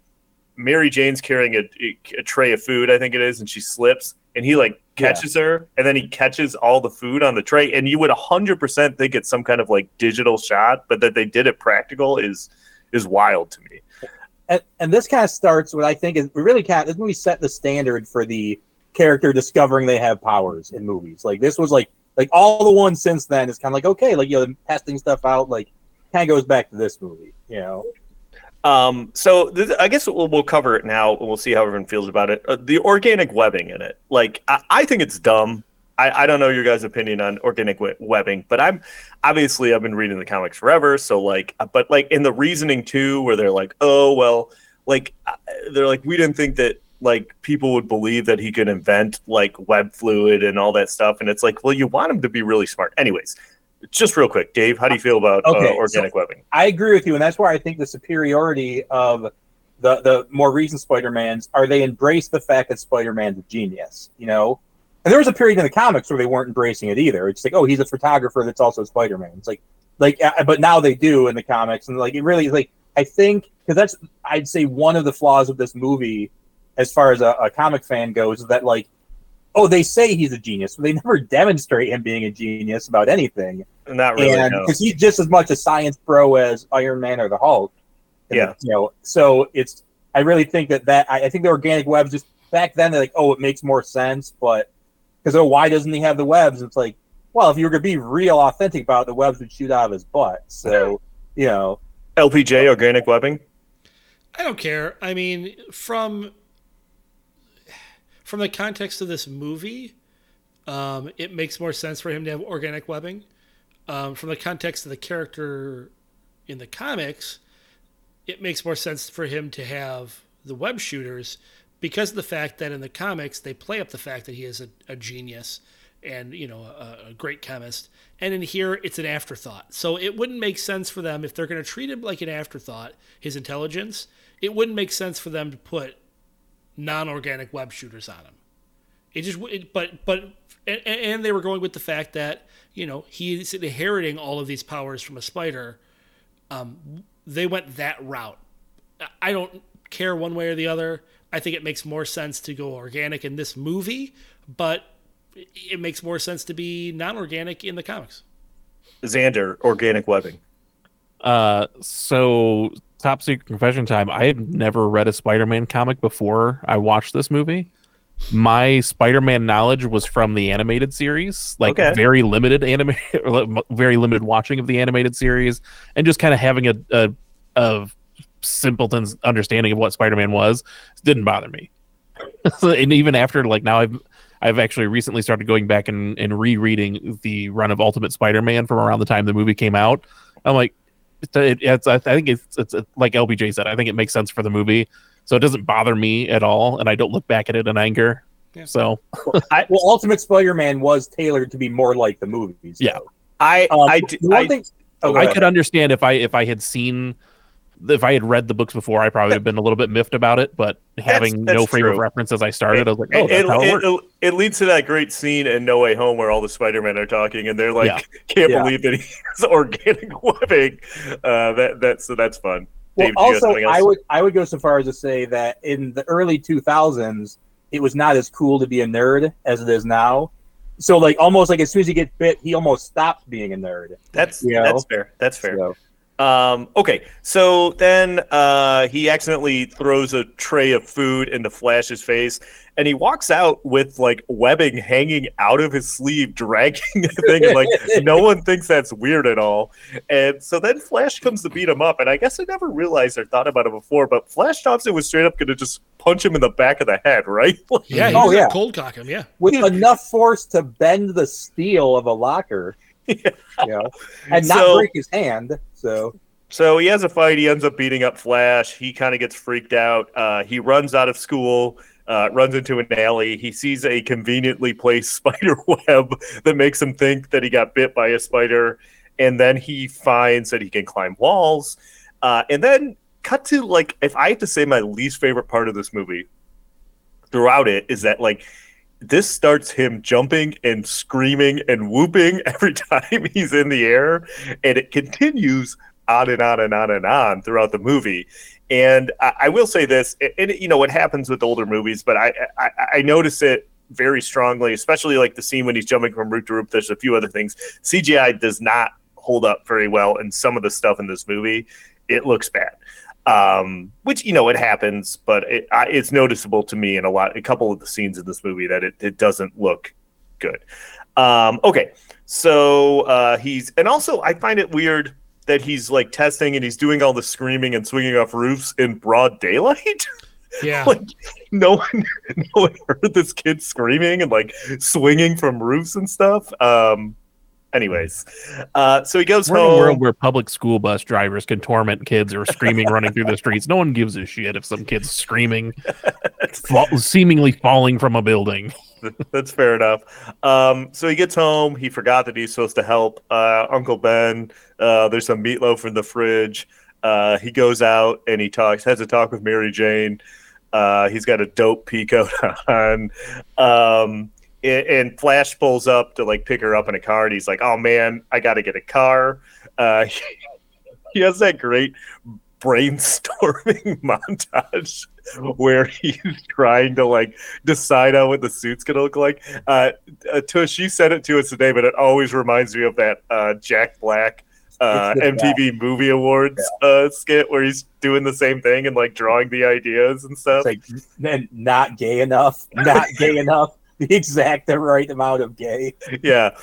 Mary Jane's carrying a, a tray of food, I think it is, and she slips, and he like Yeah. catches her, and then he catches all the food on the tray, and you would 100% think it's some kind of like digital shot, but that they did it practical is is wild to me. and, and this kind of starts what I think is really kind of this movie set the standard for the character discovering they have powers in movies. Like this was like like all the ones since then is kind of like okay, like you know, testing stuff out. Like kind of goes back to this movie, you know. Um, so th- I guess we'll, we'll cover it now, and we'll see how everyone feels about it. Uh, the organic webbing in it, like I, I think it's dumb. I, I don't know your guys' opinion on organic we- webbing, but I'm obviously I've been reading the comics forever, so like, uh, but like in the reasoning too, where they're like, oh well, like uh, they're like we didn't think that like people would believe that he could invent like web fluid and all that stuff, and it's like, well, you want him to be really smart, anyways. Just real quick, Dave, how do you feel about Okay, uh, organic webbing? I agree with you, and that's why I think the superiority of the the more recent Spider Mans are they embrace the fact that Spider Man's a genius, you know. And there was a period in the comics where they weren't embracing it either. It's like, oh, he's a photographer that's also Spider Man. It's like, like, uh, but now they do in the comics, and like it really like I think because that's I'd say one of the flaws of this movie, as far as a, a comic fan goes, that like, oh, they say he's a genius, but they never demonstrate him being a genius about anything Not really. and no. because he's just as much a science bro as Iron Man or the Hulk. And, Yeah. you know. So it's I really think that that I, I think the organic webs just back then they're like oh it makes more sense, but because oh why doesn't he have the webs? It's like well if you were gonna be real authentic about it, the webs would shoot out of his butt. So you know LPJ organic webbing. I don't care. I mean, from from the context of this movie, um, it makes more sense for him to have organic webbing. Um, from the context of the character in the comics, it makes more sense for him to have the web shooters because of the fact that in the comics they play up the fact that he is a, a genius and you know a, a great chemist. And in here, it's an afterthought. So it wouldn't make sense for them if they're going to treat him like an afterthought. His intelligence, it wouldn't make sense for them to put non-organic web shooters on him. It just, it, but but and, and they were going with the fact that you know he's inheriting all of these powers from a spider. Um, they went that route. I don't care one way or the other. I think it makes more sense to go organic in this movie, but it makes more sense to be non-organic in the comics. Xander, organic webbing. Uh, so top secret confession time. I had never read a Spider-Man comic before I watched this movie. My Spider-Man knowledge was from the animated series, like Okay. very limited anime, very limited watching of the animated series, and just kind of having a, a a simpleton's understanding of what Spider-Man was didn't bother me. And even after like now I've I've actually recently started going back and, and rereading the run of Ultimate Spider-Man from around the time the movie came out. I'm like, it, it's I think it's, it's like LPJ said. I think it makes sense for the movie, so it doesn't bother me at all, and I don't look back at it in anger. So I, Well, Ultimate Spider-Man was tailored to be more like the movies. yeah, I, Um, I, the d- one I- thing, oh, I could understand if I if I had seen if I had read the books before, I probably would have been a little bit miffed about it. But having that's no frame of reference as I started, I was like, oh, it, how it, it, works. it, it leads to that great scene in No Way Home where all the Spider-Men are talking and they're like, Yeah. can't Yeah. believe that he's has organic webbing. Uh, that that's so that's fun. Well, Dave, do you have also. I would I would go so far as to say that in the early 2000s, it was not as cool to be a nerd as it is now. So, like, almost like as soon as he gets bit, he almost stopped being a nerd. That's you know? that's fair. That's fair. So, Um, okay, so then uh, he accidentally throws a tray of food into Flash's face, and he walks out with like webbing hanging out of his sleeve, dragging the thing, and like no one thinks that's weird at all. And so then Flash comes to beat him up, and I guess I never realized or thought about it before, but Flash Thompson was straight up going to just punch him in the back of the head, right? Yeah, he Oh, yeah. cold cock him. Yeah, with enough force to bend the steel of a locker, you know, and not So- break his hand. So, So he has a fight. He ends up beating up Flash. He kind of gets freaked out. Uh, he runs out of school, uh, runs into an alley. He sees a conveniently placed spider web that makes him think that he got bit by a spider. And then he finds that he can climb walls. Uh, and then cut to like, if I had to say my least favorite part of this movie throughout it is that like this starts him jumping and screaming and whooping every time he's in the air and it continues on and on and on and on throughout the movie. And i, I will say this and you know what happens with older movies but I, I i notice it very strongly especially like the scene when he's jumping from roof to roof. There's a few other things. Cgi does not hold up very well in some of the stuff in this movie. It looks bad um, which you know it happens, but it, I, it's noticeable to me in a lot, a couple of the scenes in this movie that it, it doesn't look good. Um, okay, so uh, he's and also I find it weird that he's like testing and he's doing all the screaming and swinging off roofs in broad daylight. yeah. like no one, no one heard this kid screaming and like swinging from roofs and stuff. Um, anyways, uh, so he goes We're in home. a world where public school bus drivers can torment kids or screaming running through the streets. No one gives a shit if some kid's screaming, seemingly falling from a building. That's fair enough. Um, so he gets home. He forgot that he's supposed to help uh, Uncle Ben. Uh, there's some meatloaf in the fridge. Uh, he goes out and he talks, has a talk with Mary Jane. Uh, he's got a dope peacoat on. Um, and, Flash pulls up to like pick her up in a car, and he's like, "Oh man, I got to get a car." Uh, he has that great brainstorming montage where he's trying to like decide on what the suit's gonna look like. Uh, uh, Tush, you said it to us today, but it always reminds me of that uh, Jack Black uh, MTV Movie Awards uh, skit where he's doing the same thing and like drawing the ideas and stuff. it's like not gay enough, not gay enough, the exact the right amount of gay. yeah.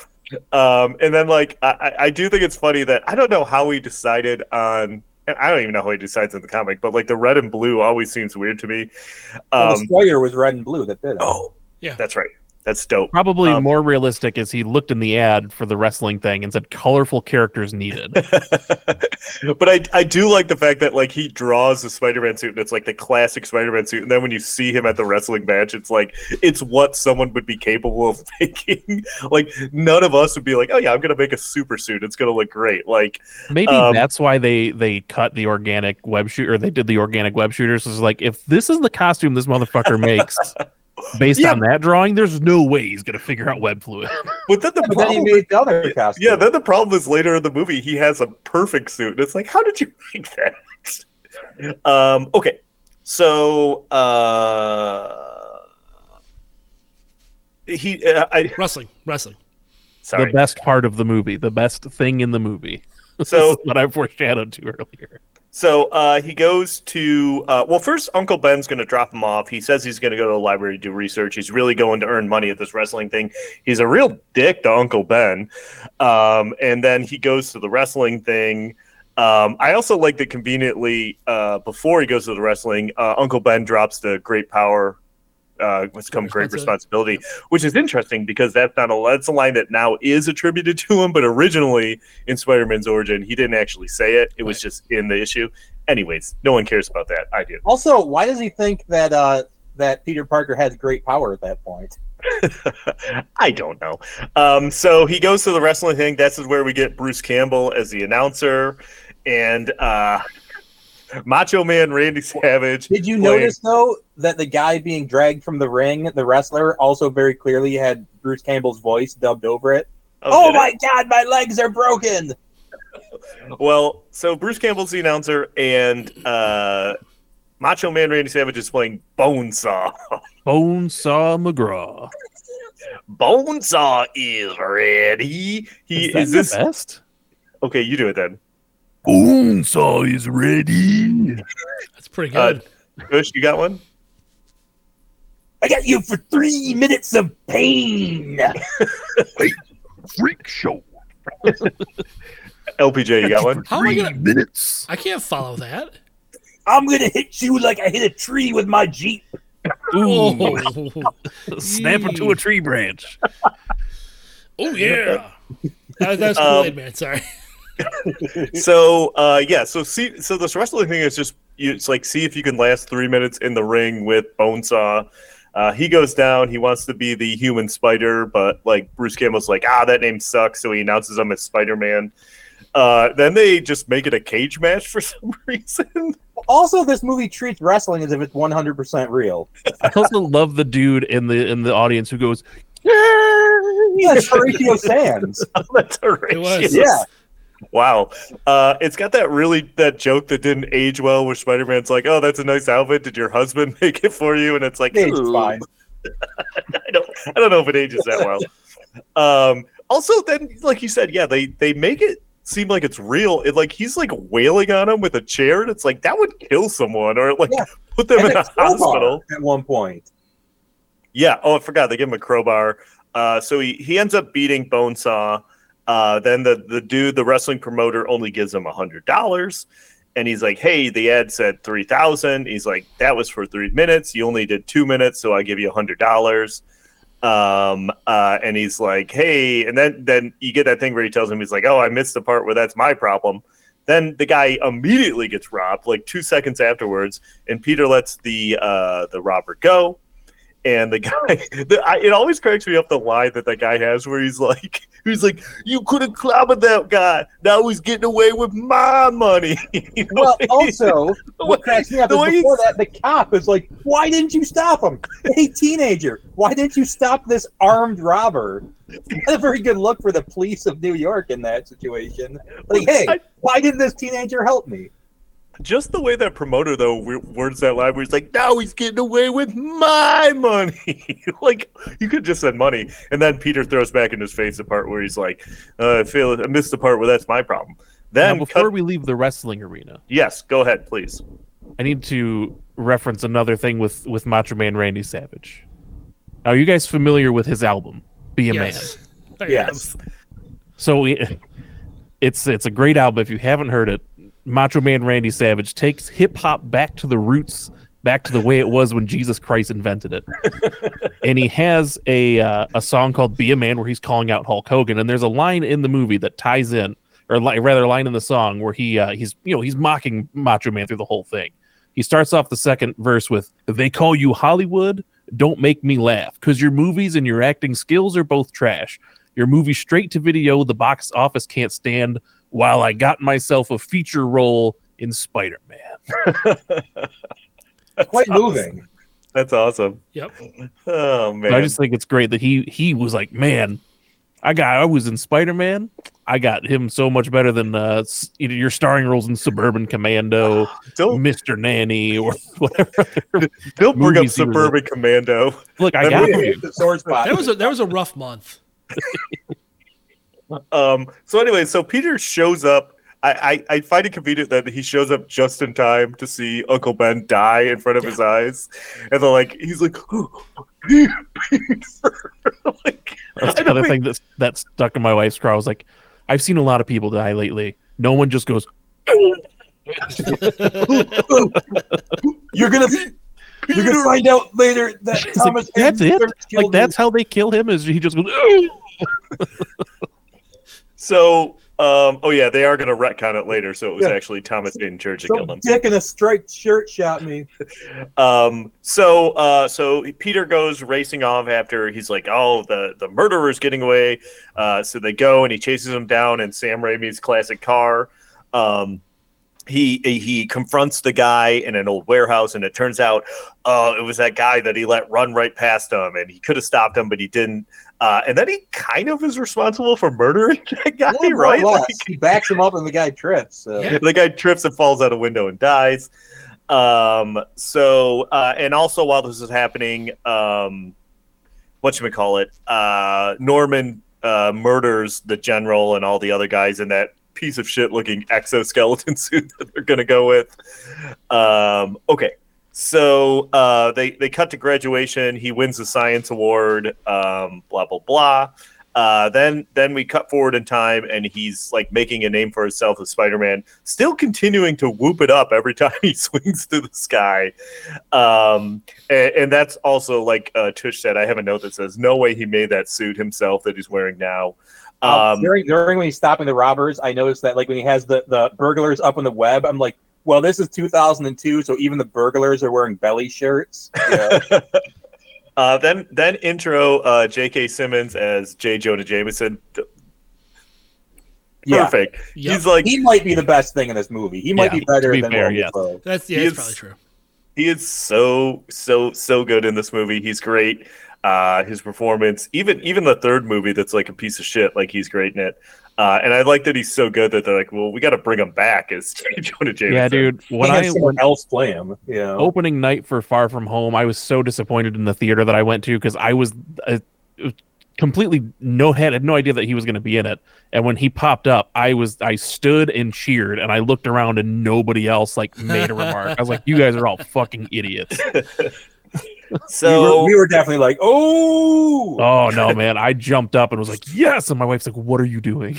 Um, and then like I, I- I do think it's funny that I don't know how we decided on. and I don't even know how he decides in the comic, but like the red and blue always seems weird to me. Well, Um, the spoiler was red and blue. That did it. oh, Yeah. that's right. That's dope. Probably Um, more realistic is he looked in the ad for the wrestling thing and said colorful characters needed. but I I do like the fact that like he draws the Spider-Man suit and it's like the classic Spider-Man suit, and then when you see him at the wrestling match, it's like it's what someone would be capable of making. like none of us would be like, oh yeah, I'm gonna make a super suit. It's gonna look great. Like Maybe Um, that's why they they cut the organic web shooter. They did the organic web shooters. Is like if this is the costume this motherfucker makes, based Yeah. on that drawing, there's no way he's gonna figure out web fluid. But then the But then he problem, made the other costume. yeah, then the problem is later in the movie he has a perfect suit. And it's like, how did you make that? um, okay, so uh, he, uh, I Wrestling, wrestling. sorry. The best part of the movie, the best thing in the movie. So- what I foreshadowed to earlier. So uh, he goes to uh, well, first Uncle Ben's going to drop him off. He says he's going to go to the library to do research. He's really going to earn money at this wrestling thing. He's a real dick to Uncle Ben. Um, and then he goes to the wrestling thing. Um, I also like that conveniently uh, before he goes to the wrestling, uh, Uncle Ben drops the great power. Uh, what's come great responsibility, which is interesting because that's not a that's a line that now is attributed to him, but originally in Spider-Man's origin, he didn't actually say it. It was just in the issue. Anyways, no one cares about that. I do. Also, why does he think that uh, that Peter Parker has great power at that point? I don't know. Um, so he goes to the wrestling thing. That's where we get Bruce Campbell as the announcer, and uh, Macho Man Randy Savage. Did you playing- notice though that the guy being dragged from the ring, the wrestler, also very clearly had Bruce Campbell's voice dubbed over it? Oh, did it? my God, my legs are broken! Well, so Bruce Campbell's the announcer, and uh, Macho Man Randy Savage is playing Bonesaw. Bonesaw McGraw. Bonesaw is ready. He Is that is the this best? okay? You do it then. Bonesaw is ready. That's pretty Uh, good. Kush, you got one? I got you for three minutes of pain. Wait, Freak show. LPJ, you got one? How am I gonna? minutes. I can't follow that. I'm gonna hit you like I hit a tree with my jeep. Oh, Snap him to a tree branch. oh yeah. That, that's Um, Man. Sorry. So uh yeah so see so this wrestling thing is just you, it's like see if you can last three minutes in the ring with bonesaw uh he goes down he wants to be the human spider but like bruce campbell's like ah that name sucks so he announces him as spider-man uh then they just make it a cage match for some reason Also, this movie treats wrestling as if it's 100% real. I also love the dude in the in the audience who goes, Yeah, Horatio Sanz. that's It was. Yeah. Wow. Uh, it's got that really that joke that didn't age well where Spider-Man's like, "Oh, that's a nice outfit. Did your husband make it for you?" And it's like, It's fine. I don't I don't know if it ages that well. Um also then like you said, yeah, they they make it seem like it's real. It like he's like wailing on him with a chair and it's like that would kill someone or like Yeah. put them And in a a hospital. at one point. Yeah. Oh, I forgot. They give him a crowbar. Uh, so he, he ends up beating Bonesaw. Uh, then the, the dude, the wrestling promoter, only gives him a hundred dollars, and he's like, "Hey, the ad said three thousand. He's like, "That was for three minutes. You only did two minutes, so I give you a hundred dollars." Um, uh, and he's like, "Hey," and then then you get that thing where he tells him he's like, "Oh, I missed the part where that's my problem." Then the guy immediately gets robbed, like two seconds afterwards, and Peter lets the uh, the robber go. And the guy, the, I, it always cracks me up the line that that guy has where he's like, he's like, "You could have clobbered that guy. Now he's getting away with my money." You know, Well, also, what cracks me up the is before that, the cop is like, "Why didn't you stop him? Hey, teenager, why didn't you stop this armed robber?" Not a very good look for the police of New York in that situation. Like, hey, why didn't this teenager help me? Just the way that promoter though w- words that line where he's like, "Now he's getting away with my money." like you could just said money, and then Peter throws back in his face the part where he's like, uh, "I feel I missed the part where that's my problem." Then now, before cut- we leave the wrestling arena, yes, go ahead, please. I need to reference another thing with with Macho Man Randy Savage. Are you guys familiar with his album, Be a yes. I Yes. So it- it's it's a great album. If you haven't heard it, Macho Man Randy Savage takes hip hop back to the roots back to the way it was when Jesus Christ invented it. and he has a uh, a song called "Be a Man" where he's calling out Hulk Hogan, and there's a line in the movie that ties in, or li- rather, a line in the song where he uh, he's you know he's mocking Macho Man through the whole thing. He starts off the second verse with "They call you Hollywood, don't make me laugh, because your movies and your acting skills are both trash. Your movie straight to video, the box office can't stand. While I got myself a feature role in Spider Man." Quite moving. That's awesome. Yep. Oh man. I just think it's great that he he was like, man, I got I was in Spider Man. I got him so much better than uh, you know, your starring roles in Suburban Commando, Don't Mister Nanny, or whatever. don't bring up movies he was Suburban Commando. Look, I That got movie- you. The sword spot. That was a that was a rough month. Um. So anyway, so Peter shows up. I, I, I find it convenient that he shows up just in time to see Uncle Ben die in front of his eyes, and they're like, he's like, Peter, like, That's I another don't thing that's that stuck in my wife's craw. I was like, I've seen a lot of people die lately. No one just goes. You're gonna you're gonna find out later that It's like, Thomas that's it. Like killed that's how they kill him. Is he just goes? So, um, oh yeah, they are going to retcon it later. So it was Yeah. actually Thomas Haden Church Some dick in a striped shirt shot me. Um, so, uh, so Peter goes racing off after he's like, "Oh, the the murderer's getting away." Uh, so they go and he chases him down in Sam Raimi's classic car. Um, he he confronts the guy in an old warehouse, and it turns out, uh, it was that guy that he let run right past him, and he could have stopped him, but he didn't. Uh, and then he kind of is responsible for murdering that guy, More right? less. Like, he backs him up and the guy trips. So. the guy trips and falls out a window and dies. Um, so, uh, and also while this is happening, um, what should we call it? Uh, Norman uh, murders the general and all the other guys in that piece of shit looking exoskeleton suit that they're going to go with. Um, okay. So uh, they they cut to graduation. He wins the science award. Um, blah blah blah. Uh, then then we cut forward in time, and he's like making a name for himself as Spider-Man, still continuing to whoop it up every time he swings through the sky. Um, and, and that's also like uh, Tush said. I have a note that says, "No way he made that suit himself that he's wearing now." Um, Um, during during when he's stopping the robbers, I noticed that like when he has the the burglars up on the web, I'm like, well, this is 2002, so even the burglars are wearing belly shirts. Yeah. uh, then then intro uh, J.K. Simmons as J. Jonah Jameson. Yeah. Perfect. Yep. He's like he might be the best thing in this movie. He might Yeah, be better be than fair, Logan yes. That's yeah, He that's is- probably true. he is so so so good in this movie. He's great. Uh, his performance, even even the third movie that's like a piece of shit, like he's great in it. Uh, and I like that he's so good that they're like, well, we got to bring him back as J. Jonah Jameson. Yeah, dude. When I someone when else play him. Yeah. opening night for Far From Home, I was so disappointed in the theater that I went to because I was uh, completely no had had no idea that he was going to be in it. And when he popped up, I was I stood and cheered, and I looked around and nobody else like made a remark. I was like, "You guys are all fucking idiots." So we, were, we were definitely like, oh, Oh no, man! I jumped up and was like, "Yes!" And my wife's like, "What are you doing?"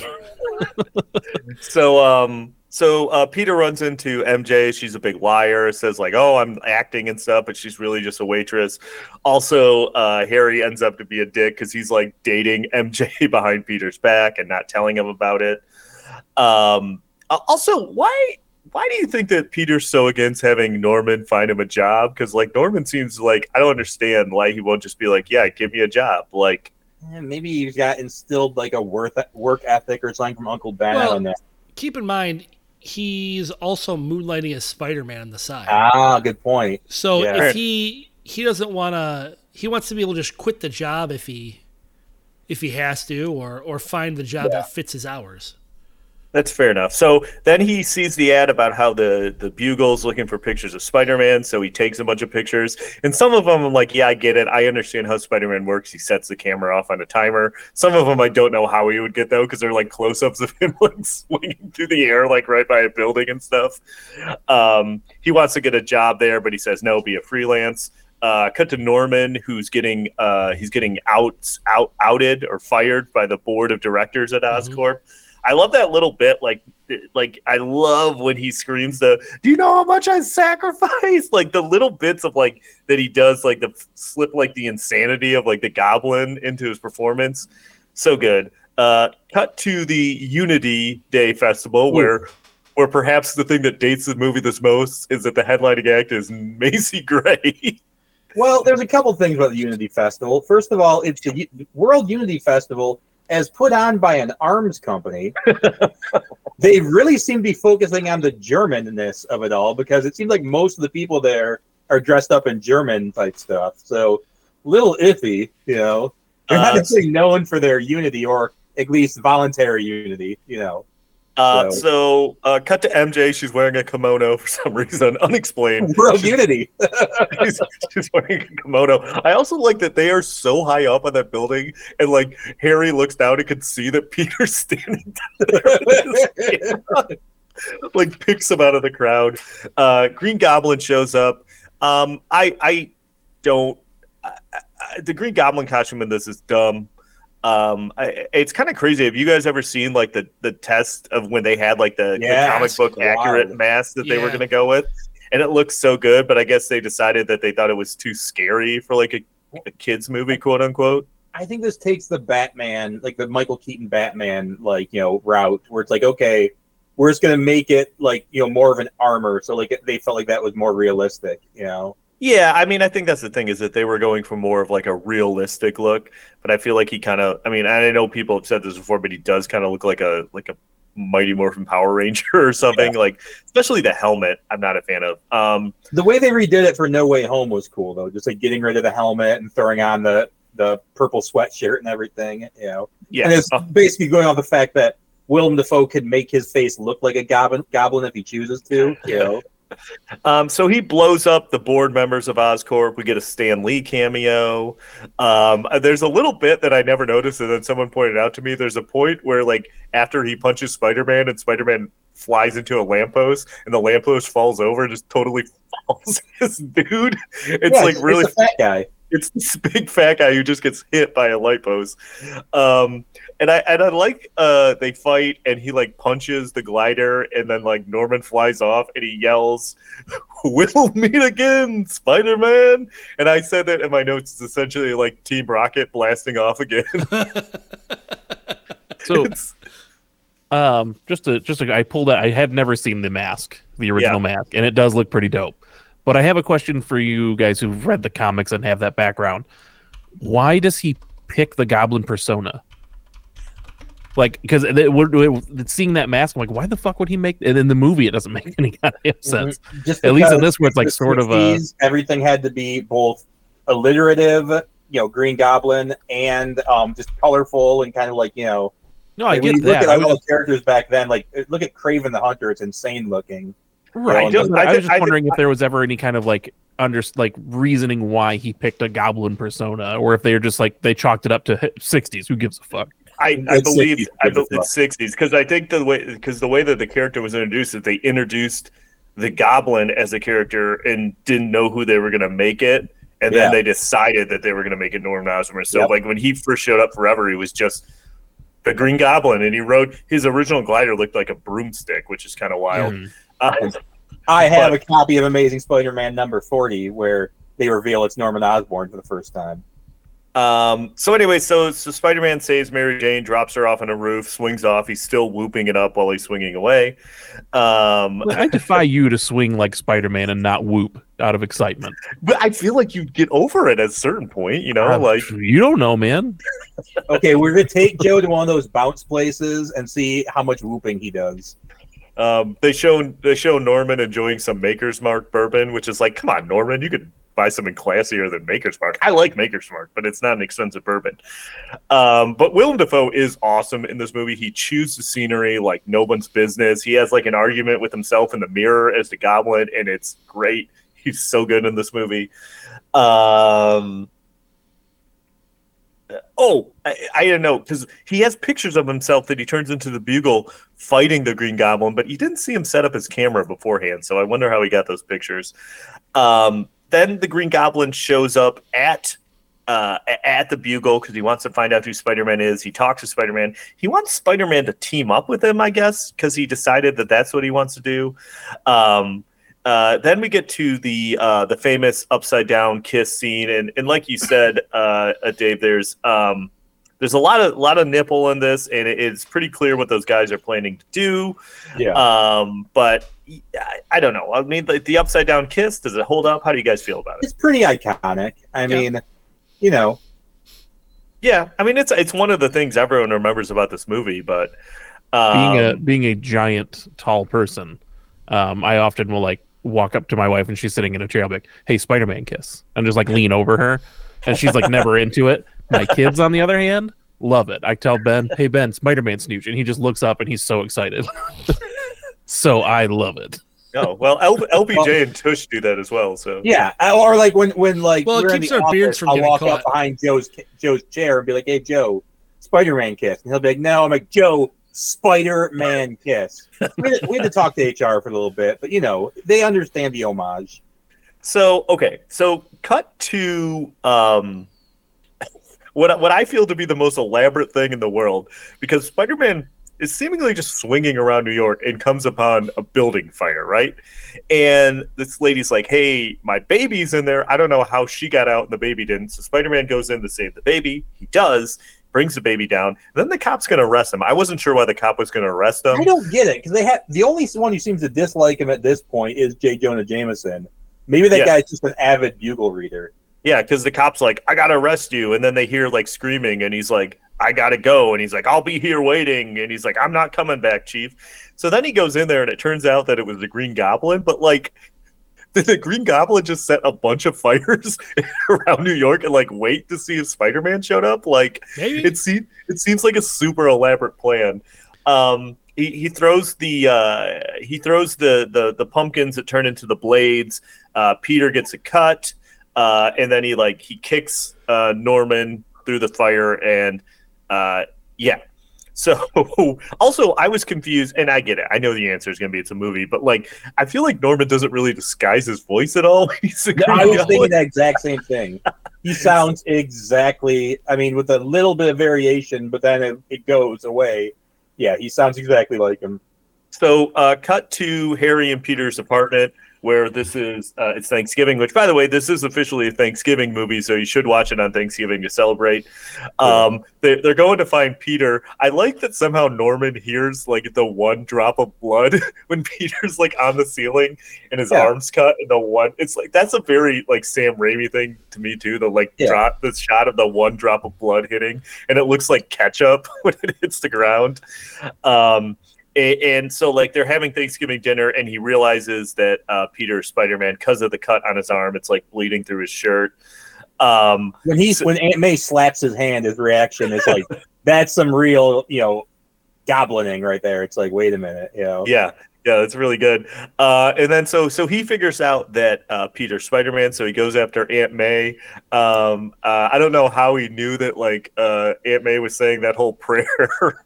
so um so uh, Peter runs into MJ. She's a big liar. Says like, "Oh, I'm acting and stuff," but she's really just a waitress. Also, uh, Harry ends up to be a dick because he's like dating MJ behind Peter's back and not telling him about it. Um, also, why why do you think that Peter's so against having Norman find him a job? Because like Norman seems like I don't understand why he won't just be like, "Yeah, give me a job." Like, Eh, maybe he's got instilled like a worth work ethic or something from Uncle Ben Well- on that. Keep in mind, he's also moonlighting as Spider-Man on the side. Ah, good point. so yeah. if he he doesn't want to, he wants to be able to just quit the job if he if he has to, or or find the job that fits his hours. That's fair enough. So then he sees the ad about how the the Bugle's looking for pictures of Spider-Man, so he takes a bunch of pictures. And some of them I'm like, yeah, I get it. I understand how Spider-Man works. He sets the camera off on a timer. Some of them I don't know how he would get though because they're like close-ups of him like swinging through the air like right by a building and stuff. Um, he wants to get a job there, but he says no, be a freelance. Uh, cut to Norman, who's getting uh, he's getting out out outed or fired by the board of directors at Oscorp. I love that little bit. Like, like I love when he screams the "Do you know how much I sacrificed?" Like the little bits of like that he does, like the slip, like the insanity of like the goblin into his performance. So good. Uh, cut to the Unity Day Festival where. Where perhaps the thing that dates the movie this most is that the headlining act is Macy Gray. Well, there's a couple things about the Unity Festival. First of all, it's the World Unity Festival as put on by an arms company. they really seem to be focusing on the Germanness of it all because it seems like most of the people there are dressed up in German type stuff. So, little iffy, you know. They're not Uh, necessarily known for their unity or at least voluntary unity, you know. Uh, So- uh, cut to MJ. She's wearing a kimono for some reason, unexplained. World Unity. she's, she's wearing a kimono. I also like that they are so high up on that building, and like Harry looks down and can see that Peter's standing there, with his camera. like picks him out of the crowd. Uh, Green Goblin shows up. Um, I I don't. I, I, the Green Goblin costume in this is dumb. Um, I, it's kind of crazy. Have you guys ever seen like the the test of when they had like the, Yeah, the comic book accurate mask that they were going to go with? And it looks so good, but I guess they decided that they thought it was too scary for like a, a kids movie, quote unquote. I think this takes the Batman, like the Michael Keaton Batman, like you know, route where it's like, okay, we're just gonna make it like you know more of an armor, so like they felt like that was more realistic, you know. Yeah, I mean, I think that's the thing is that they were going for more of like a realistic look, but I feel like he kind of. I mean, I know people have said this before, but he does kind of look like a like a Mighty Morphin Power Ranger or something. Like, especially the helmet, I'm not a fan of. Um, The way they redid it for No Way Home was cool though, just like getting rid of the helmet and throwing on the the purple sweatshirt and everything, you know. yeah, And it's uh, basically going off the fact that Willem Dafoe could make his face look like a goblin goblin if he chooses to, you know. Um, so he blows up the board members of Oscorp. We get a Stan Lee cameo. Um, there's a little bit that I never noticed, and then someone pointed out to me. There's a point where, like, after he punches Spider-Man, and Spider-Man flies into a lamppost, and the lamppost falls over, and just totally falls. this dude, it's Yeah, like really it's fat guy. It's this big fat guy who just gets hit by a light post. Um, and I and I like uh, they fight and he like punches the glider and then like Norman flies off and he yells, "We'll meet again, Spider Man!" And I said that in my notes. It's essentially like Team Rocket blasting off again. So, It's- um, just to just to, I pulled that. I have never seen the mask, the original Yeah. mask, and it does look pretty dope. But I have a question for you guys who've read the comics and have that background. Why does he pick the Goblin persona? Like, because seeing that mask, I'm like, why the fuck would he make? And in the movie, it doesn't make any kind of sense. Just At least in this where it's like sort of a everything had to be both alliterative, you know, Green Goblin, and um, just colorful and kind of like you know. no, I like, get you look at all the characters back then. Like look at Kraven the Hunter; it's insane looking. Right. I don't- I, I was just I did- wondering if there was ever any kind of like under like reasoning why he picked a goblin persona, or if they are just like they chalked it up to sixties. Who gives a fuck? I, I believe 60s, I believe sixties because I think the way because the way that the character was introduced is they introduced the Goblin as a character and didn't know who they were going to make it, and Yeah. then they decided that they were going to make it Norman Osborn. So Yep. like when he first showed up forever, he was just the Green Goblin, and he rode his original glider looked like a broomstick, which is kind of wild. Mm. I have But- a copy of Amazing Spider-Man number forty where they reveal it's Norman Osborn for the first time. Um, so anyway, so so Spider-Man saves Mary Jane, drops her off on a roof, swings off. He's still whooping it up while he's swinging away. Um, I defy you to swing like Spider Man and not whoop out of excitement. but I feel like you'd get over it at a certain point, you know, Uh, like you don't know, man. Okay, we're gonna take Joe to one of those bounce places and see how much whooping he does. Um, they show they show Norman enjoying some Maker's Mark bourbon, which is like, come on, Norman, you could buy something classier than Maker's Mark. I like Maker's Mark, but it's not an expensive bourbon. Um, but Willem Dafoe is awesome in this movie. He chews the scenery like no one's business. He has like an argument with himself in the mirror as the Goblin, and it's great. He's so good in this movie. Um, Oh, I, I didn't know because he has pictures of himself that he turns into the Bugle fighting the Green Goblin, but you didn't see him set up his camera beforehand. So I wonder how he got those pictures. Um, then the Green Goblin shows up at uh, at the Bugle because he wants to find out who Spider Man is. He talks to Spider Man. He wants Spider Man to team up with him, I guess, because he decided that that's what he wants to do. Um, uh, then we get to the uh, the famous upside down kiss scene, and and like you said, uh, uh, Dave, there's um, there's a lot of lot of nipple in this, and it, it's pretty clear what those guys are planning to do. Yeah. Um, but I, I don't know. I mean, the, the upside down kiss does it hold up? How do you guys feel about it? It's pretty iconic. I mean, you know, Yeah, I mean it's it's one of the things everyone remembers about this movie, but um, being a being a giant tall person um i often will like walk up to my wife and she's sitting in a chair i'll be like hey spider-man kiss and just like lean over her and she's like never into it my kids on the other hand love it i tell ben hey ben spider-man snooch and he just looks up and he's so excited so i love it oh well, L- LPJ and Tush do that as well. So yeah. Or like when when like Well, it we're in keeps the our beards from I'll getting walk caught. up behind Joe's Joe's chair and be like, "Hey, Joe, Spider-Man kiss," and he'll be like, "No." I'm like, "Joe, Spider-Man kiss." we, had, we had to talk to HR for a little bit, but you know, they understand the homage. So okay, so cut to um, what what I feel to be the most elaborate thing in the world because Spider-Man is seemingly just swinging around New York and comes upon a building fire, right? And this lady's like, "Hey, my baby's in there. I don't know how she got out and the baby didn't." So Spider-Man goes in to save the baby. He does. Brings the baby down. And then the cop's going to arrest him. I wasn't sure why the cop was going to arrest him. I don't get it because they have the only one who seems to dislike him at this point is J. Jonah Jameson. Maybe that Yeah. guy's just an avid bugle reader. Yeah, because the cop's like, I gotta arrest you, and then they hear like screaming, and he's like, I gotta go, and he's like, I'll be here waiting, and he's like, I'm not coming back, Chief. So then he goes in there, and it turns out that it was the Green Goblin, but like, did the Green Goblin just set a bunch of fires around New York and like wait to see if Spider Man showed up? Like, Maybe. it seems it seems like a super elaborate plan. Um, he, he throws the uh, he throws the, the the pumpkins that turn into the blades. Uh, Peter gets a cut, uh, and then he like he kicks uh, Norman through the fire, and uh, yeah. So also, I was confused, and I get it. I know the answer is going to be it's a movie, but like I feel like Norman doesn't really disguise his voice at all. He's a I was thinking that exact same thing. He sounds exactly. I mean, with a little bit of variation, but then it, it goes away. Yeah, he sounds exactly like him. So, uh, cut to Harry and Peter's apartment where this is uh, it's Thanksgiving. Which, by the way, this is officially a Thanksgiving movie, so you should watch it on Thanksgiving to celebrate. Um, they, they're going to find Peter. I like that somehow Norman hears like the one drop of blood when Peter's like on the ceiling and his Yeah. arms cut, and the one. It's like that's a very like Sam Raimi thing to me too. The like Yeah. drop, the shot of the one drop of blood hitting, and it looks like ketchup when it hits the ground. Um, and so like they're having Thanksgiving dinner, and he realizes that uh, Peter Spider Man, because of the cut on his arm, it's like bleeding through his shirt. Um, When he's when Aunt May slaps his hand, his reaction is like, "That's some real, you know, goblining right there." It's like, wait a minute, you know. yeah, yeah, that's really good. Uh, and then so so he figures out that uh, Peter Spider Man, so he goes after Aunt May. Um, uh, I don't know how he knew that like uh, Aunt May was saying that whole prayer.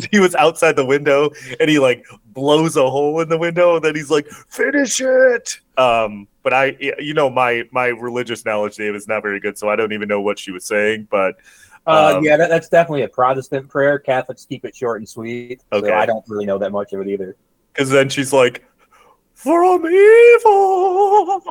he was outside the window and he like blows a hole in the window and then he's like finish it um but i you know my my religious knowledge dave is not very good so i don't even know what she was saying but Uh, Um, yeah, that, that's definitely a Protestant prayer. Catholics keep it short and sweet. Okay. So I don't really know that much of it either. because then she's like from evil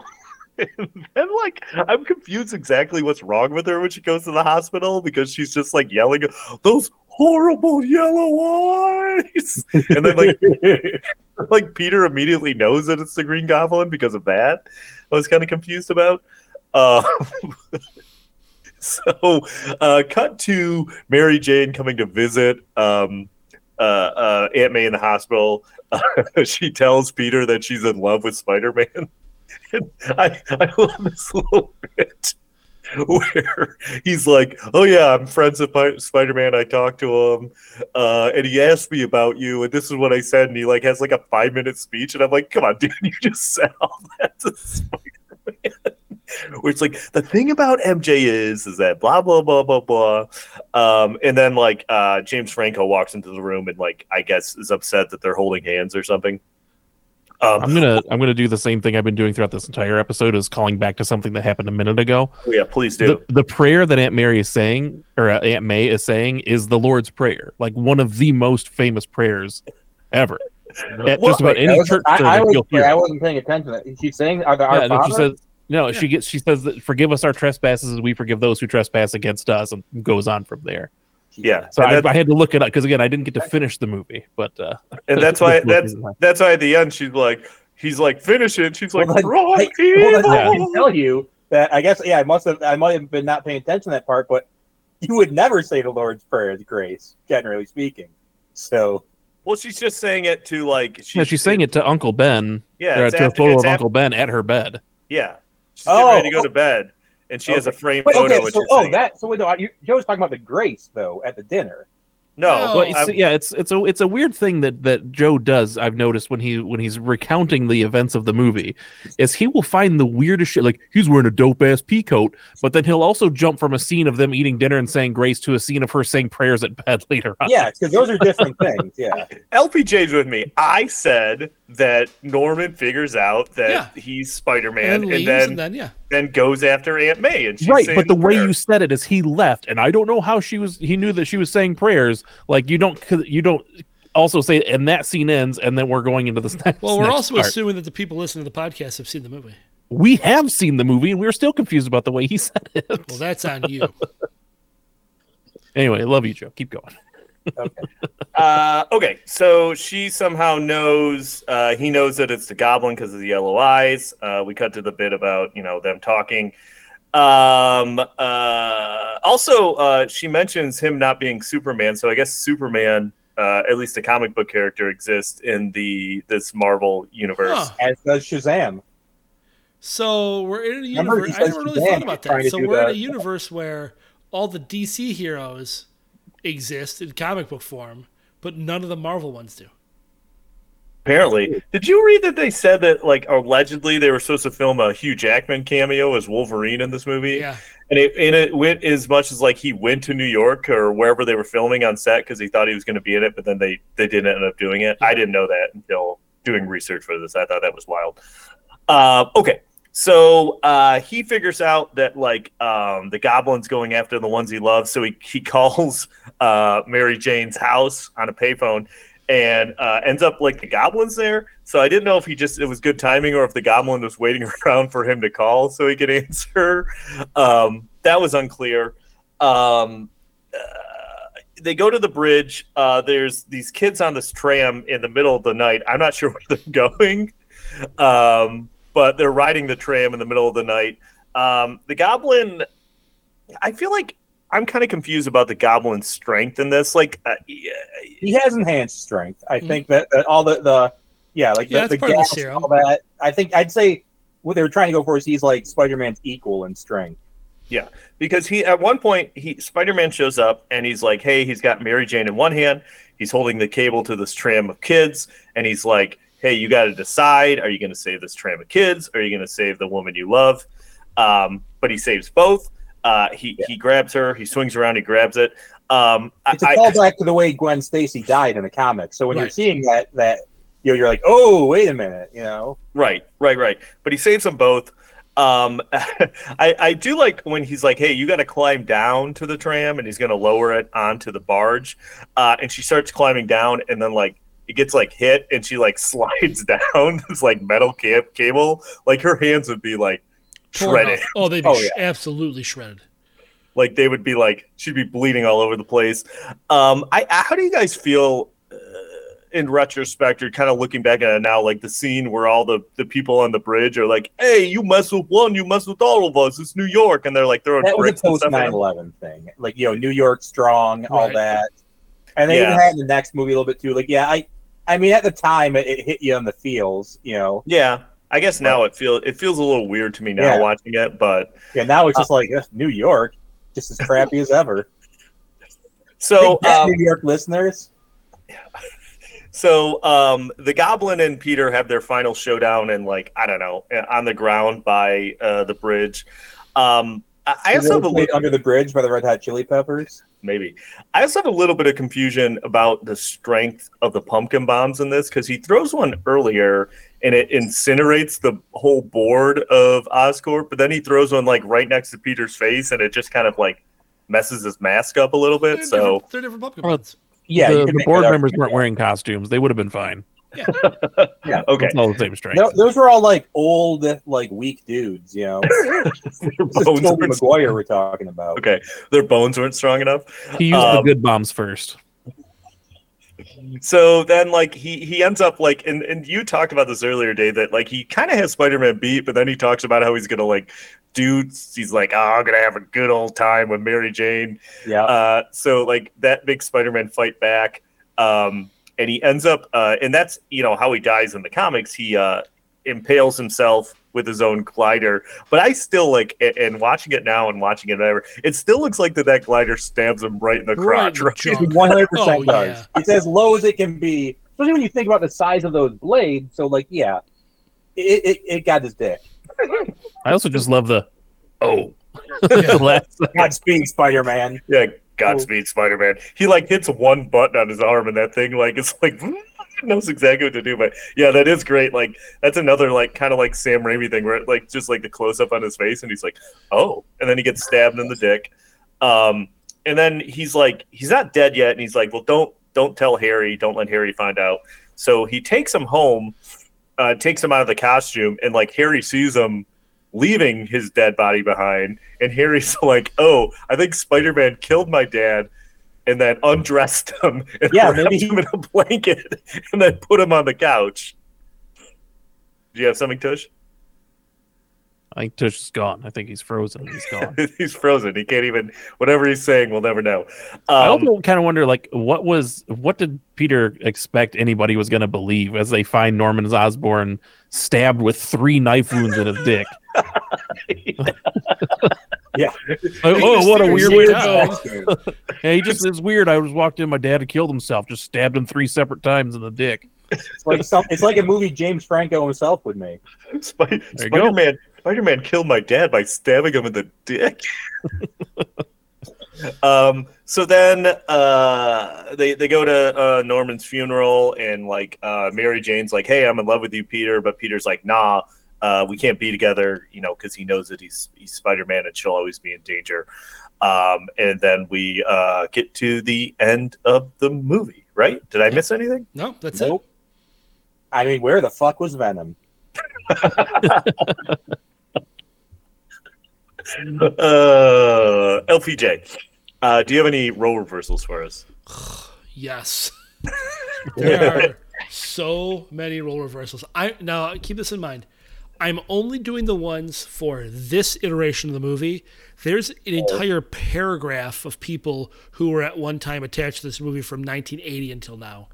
and like i'm confused exactly what's wrong with her when she goes to the hospital because she's just like yelling those horrible yellow eyes and then like like Peter immediately knows that it's the Green Goblin because of that. I was kind of confused about. Uh, so, uh, cut to Mary Jane coming to visit um, uh, uh, Aunt May in the hospital. she tells Peter that she's in love with Spider Man. I, I love this little bit where he's like, "Oh yeah, I'm friends with Pi- Spider-Man. I talked to him, uh, and he asked me about you, and this is what I said." And he like has like a five minute speech, and I'm like, "Come on, dude, you just said all that to Spider-Man." It's like the thing about MJ is is that blah blah blah blah blah, um, and then like uh, James Franco walks into the room and like I guess is upset that they're holding hands or something. Um, I'm gonna I'm gonna do the same thing I've been doing throughout this entire episode is calling back to something that happened a minute ago. oh, yeah, please do. The, the prayer that Aunt Mary is saying, or uh, Aunt May is saying, is the Lord's Prayer, like one of the most famous prayers ever. At Well, just about that any was- church I, I, service, was, you'll hear I it. wasn't paying attention. to that. She's saying, "Are the Our Yeah, no, she says no. She gets she says that forgive us our trespasses as we forgive those who trespass against us, and goes on from there. Yeah, So I, I had to look it up because again, I didn't get to finish the movie, but uh, and that's why that's that's why at the end she's like, he's like, finish it. She's like, Well, then, "Wrong I, well, then I can tell you that I guess yeah, I must have I might have been not paying attention to that part, but you would never say the Lord's Prayer as grace, generally speaking. So Well, she's just saying it to like. She's, yeah, she's saying it to Uncle Ben, Yeah, or it's to a photo of after- Uncle Ben at her bed. Yeah, she's Oh, getting ready to go oh. to bed, and she has a framed wait, photo. okay, so oh saying- that so wait, no, you, Joe was talking about the grace though at the dinner. no, No. Well, I'm- it's, yeah, it's it's a it's a weird thing that that Joe does. I've noticed when he when he's recounting the events of the movie, is he will find the weirdest shit. Like he's wearing a dope ass pea coat, but then he'll also jump from a scene of them eating dinner and saying grace to a scene of her saying prayers at bed later on. Yeah, because those are different things. Yeah, LPJ's with me. I said that Norman figures out that Yeah. he's Spider Man, and and, then and then yeah. then goes after Aunt May, and she's right. But the way you said it is he left, and I don't know how she was. He knew that she was saying prayers. Like you don't you don't also say, and that scene ends, and then we're going into this next. Well, we're next also part. assuming that the people listening to the podcast have seen the movie. we have seen the movie, and we're still confused about the way he said it. Well, that's on you. Anyway, love you, Joe. Keep going. Uh, okay, so she somehow knows. Uh, he knows that it's the goblin because of the yellow eyes. Uh, we cut to the bit about you know them talking. Um, uh, also, uh, she mentions him not being Superman. So I guess Superman, uh, at least a comic book character, exists in the this Marvel universe. Huh. as does Shazam. So we're in a universe. he I never really Shazam thought about that. So we're in a universe where all the DC heroes exist in comic book form, but none of the Marvel ones do. Apparently, did you read that they said that like allegedly they were supposed to film a Hugh Jackman cameo as Wolverine in this movie? Yeah. And it and it went as much as like he went to New York or wherever they were filming on set because he thought he was going to be in it, but then they they didn't end up doing it. I didn't know that until doing research for this. I thought that was wild. Uh, okay, so uh, he figures out that like um, the goblin's going after the ones he loves, so he he calls uh, Mary Jane's house on a payphone. And uh, ends up like the goblin's there, so I didn't know if he just it was good timing or if the goblin was waiting around for him to call so he could answer. Um, that was unclear. Um, uh, they go to the bridge. Uh, there's these kids on this tram in the middle of the night. I'm not sure where they're going, um, but they're riding the tram in the middle of the night. Um, the goblin, I feel like I'm kind of confused about the goblin's strength in this. Like, uh, He has enhanced strength. I think that, that all the the yeah, like Mm-hmm. Yeah, the, that's the part of the gas, all that. I think I'd say what they were trying to go for is he's like Spider Man's equal in strength. Yeah, because he at one point he Spider-Man shows up and he's like, "Hey, he's got Mary Jane in one hand, he's holding the cable to this tram of kids, and he's like, "Hey, you got to decide: are you going to save this tram of kids, are you going to save the woman you love?" Um, but he saves both. Uh, he he grabs her, he swings around, he grabs it. Um, It's a I- I- callback to the way Gwen Stacy died in the comics. So when you're seeing that that you know, you're like, oh, wait a minute, you know. Right, right, right. But he saves them both. Um, I, I do like when he's like, "Hey, you got to climb down to the tram," and he's going to lower it onto the barge. Uh, and she starts climbing down, and then like it gets like hit, and she like slides down this like metal ca- cable. Like her hands would be like shredded. Oh, they'd be Oh, yeah. absolutely shredded. like they would be like she'd be bleeding all over the place. Um, I, I how do you guys feel uh, in retrospect or kind of looking back at it now, like the scene where all the the people on the bridge are like, "Hey, you mess with one, you mess with all of us. It's New York," and they're like throwing That was a bricks and post 9/11 thing. Like, you know, New York strong, all that. And they Yeah. even had in the next movie a little bit too. Like, yeah, I I mean, at the time, it, it hit you on the feels, you know. Yeah, I guess now it feels it feels a little weird to me now Yeah. watching it, but Yeah, now it's just like uh, New York, just as crappy as ever. so um, New York listeners. So um, the Goblin and Peter have their final showdown, and like I don't know, on the ground by uh, the bridge. Um, I, I also have a little, under the bridge by the Red Hot Chili Peppers. maybe. I also have a little bit of confusion about the strength of the pumpkin bombs in this because he throws one earlier and it incinerates the whole board of Oscorp, but then he throws one like right next to Peter's face and it just kind of like messes his mask up a little bit. They're So different, they're different pumpkin Well. Yeah, the, the board members weren't wearing costumes. They would have been fine. Yeah. okay, It's all the same strength. No, those were all like old, like weak dudes. You know, their bones Tobey weren't- Maguire we're talking about. okay, their bones weren't strong enough. He used the Um, good bombs first. So then, like he he ends up like, and and you talked about this earlier, Dave, that like he kind of has Spider-Man beat, but then he talks about how he's gonna like dudes. He's like, oh, I'm gonna have a good old time with Mary Jane. Yeah, Uh, so like that makes Spider-Man fight back, um, and he ends up, uh, and that's you know how he dies in the comics. He uh, impales himself with his own glider. But I still like, and watching it now and watching it whatever, it still looks like that that glider stabs him right in the Right in crotch. the Right? junk. one hundred Oh, percent does. yeah. It's as low as it can be, especially when you think about the size of those blades. So, like, yeah, it it, it got his dick. I also just love the oh. Yeah. Last- Godspeed, Spider Man. Yeah, Godspeed, Spider Man. He like hits one button on his arm, and that thing like it's like knows exactly what to do. But yeah, that is great. Like that's another like kind of like Sam Raimi thing where it, like just like the close up on his face, and he's like, oh, and then he gets stabbed in the dick. Um, and then he's like, he's not dead yet, and he's like, well, don't don't tell Harry, don't let Harry find out. So he takes him home, uh, takes him out of the costume, and like Harry sees him leaving his dead body behind, and Harry's like, "Oh, I think Spider-Man killed my dad." And then undressed him and Yeah, wrapped maybe he- him in a blanket and then put him on the couch. Do you have something, Tush? I think Tush is gone. I think he's frozen. He's gone. he's frozen. He can't even. Whatever he's saying, we'll never know. I Um, also kind of wonder, like, what was what did Peter expect anybody was going to believe as they find Norman Osborn stabbed with three knife wounds in his dick? Yeah. Like, oh, what a weird way to go! go. Yeah, he just it's weird. I was walked in, my dad had killed himself, just stabbed him three separate times in the dick. It's like some, it's like a movie James Franco himself would make. Sp- Spider-Man. Spider-Man killed my dad by stabbing him in the dick. um. So then, uh, they they go to uh, Norman's funeral, and like uh, Mary Jane's like, "Hey, I'm in love with you, Peter," but Peter's like, "Nah, uh, we can't be together," you know, because he knows that he's he's Spider-Man and she'll always be in danger. Um, and then we uh, get to the end of the movie. Right? Did I miss anything? No, that's Nope. I mean, where the fuck was Venom? Uh, LPJ, uh, do you have any role reversals for us? Yes. there are so many role reversals. I now keep this in mind. I'm only doing the ones for this iteration of the movie. There's an entire paragraph of people who were at one time attached to this movie from 1980 until now.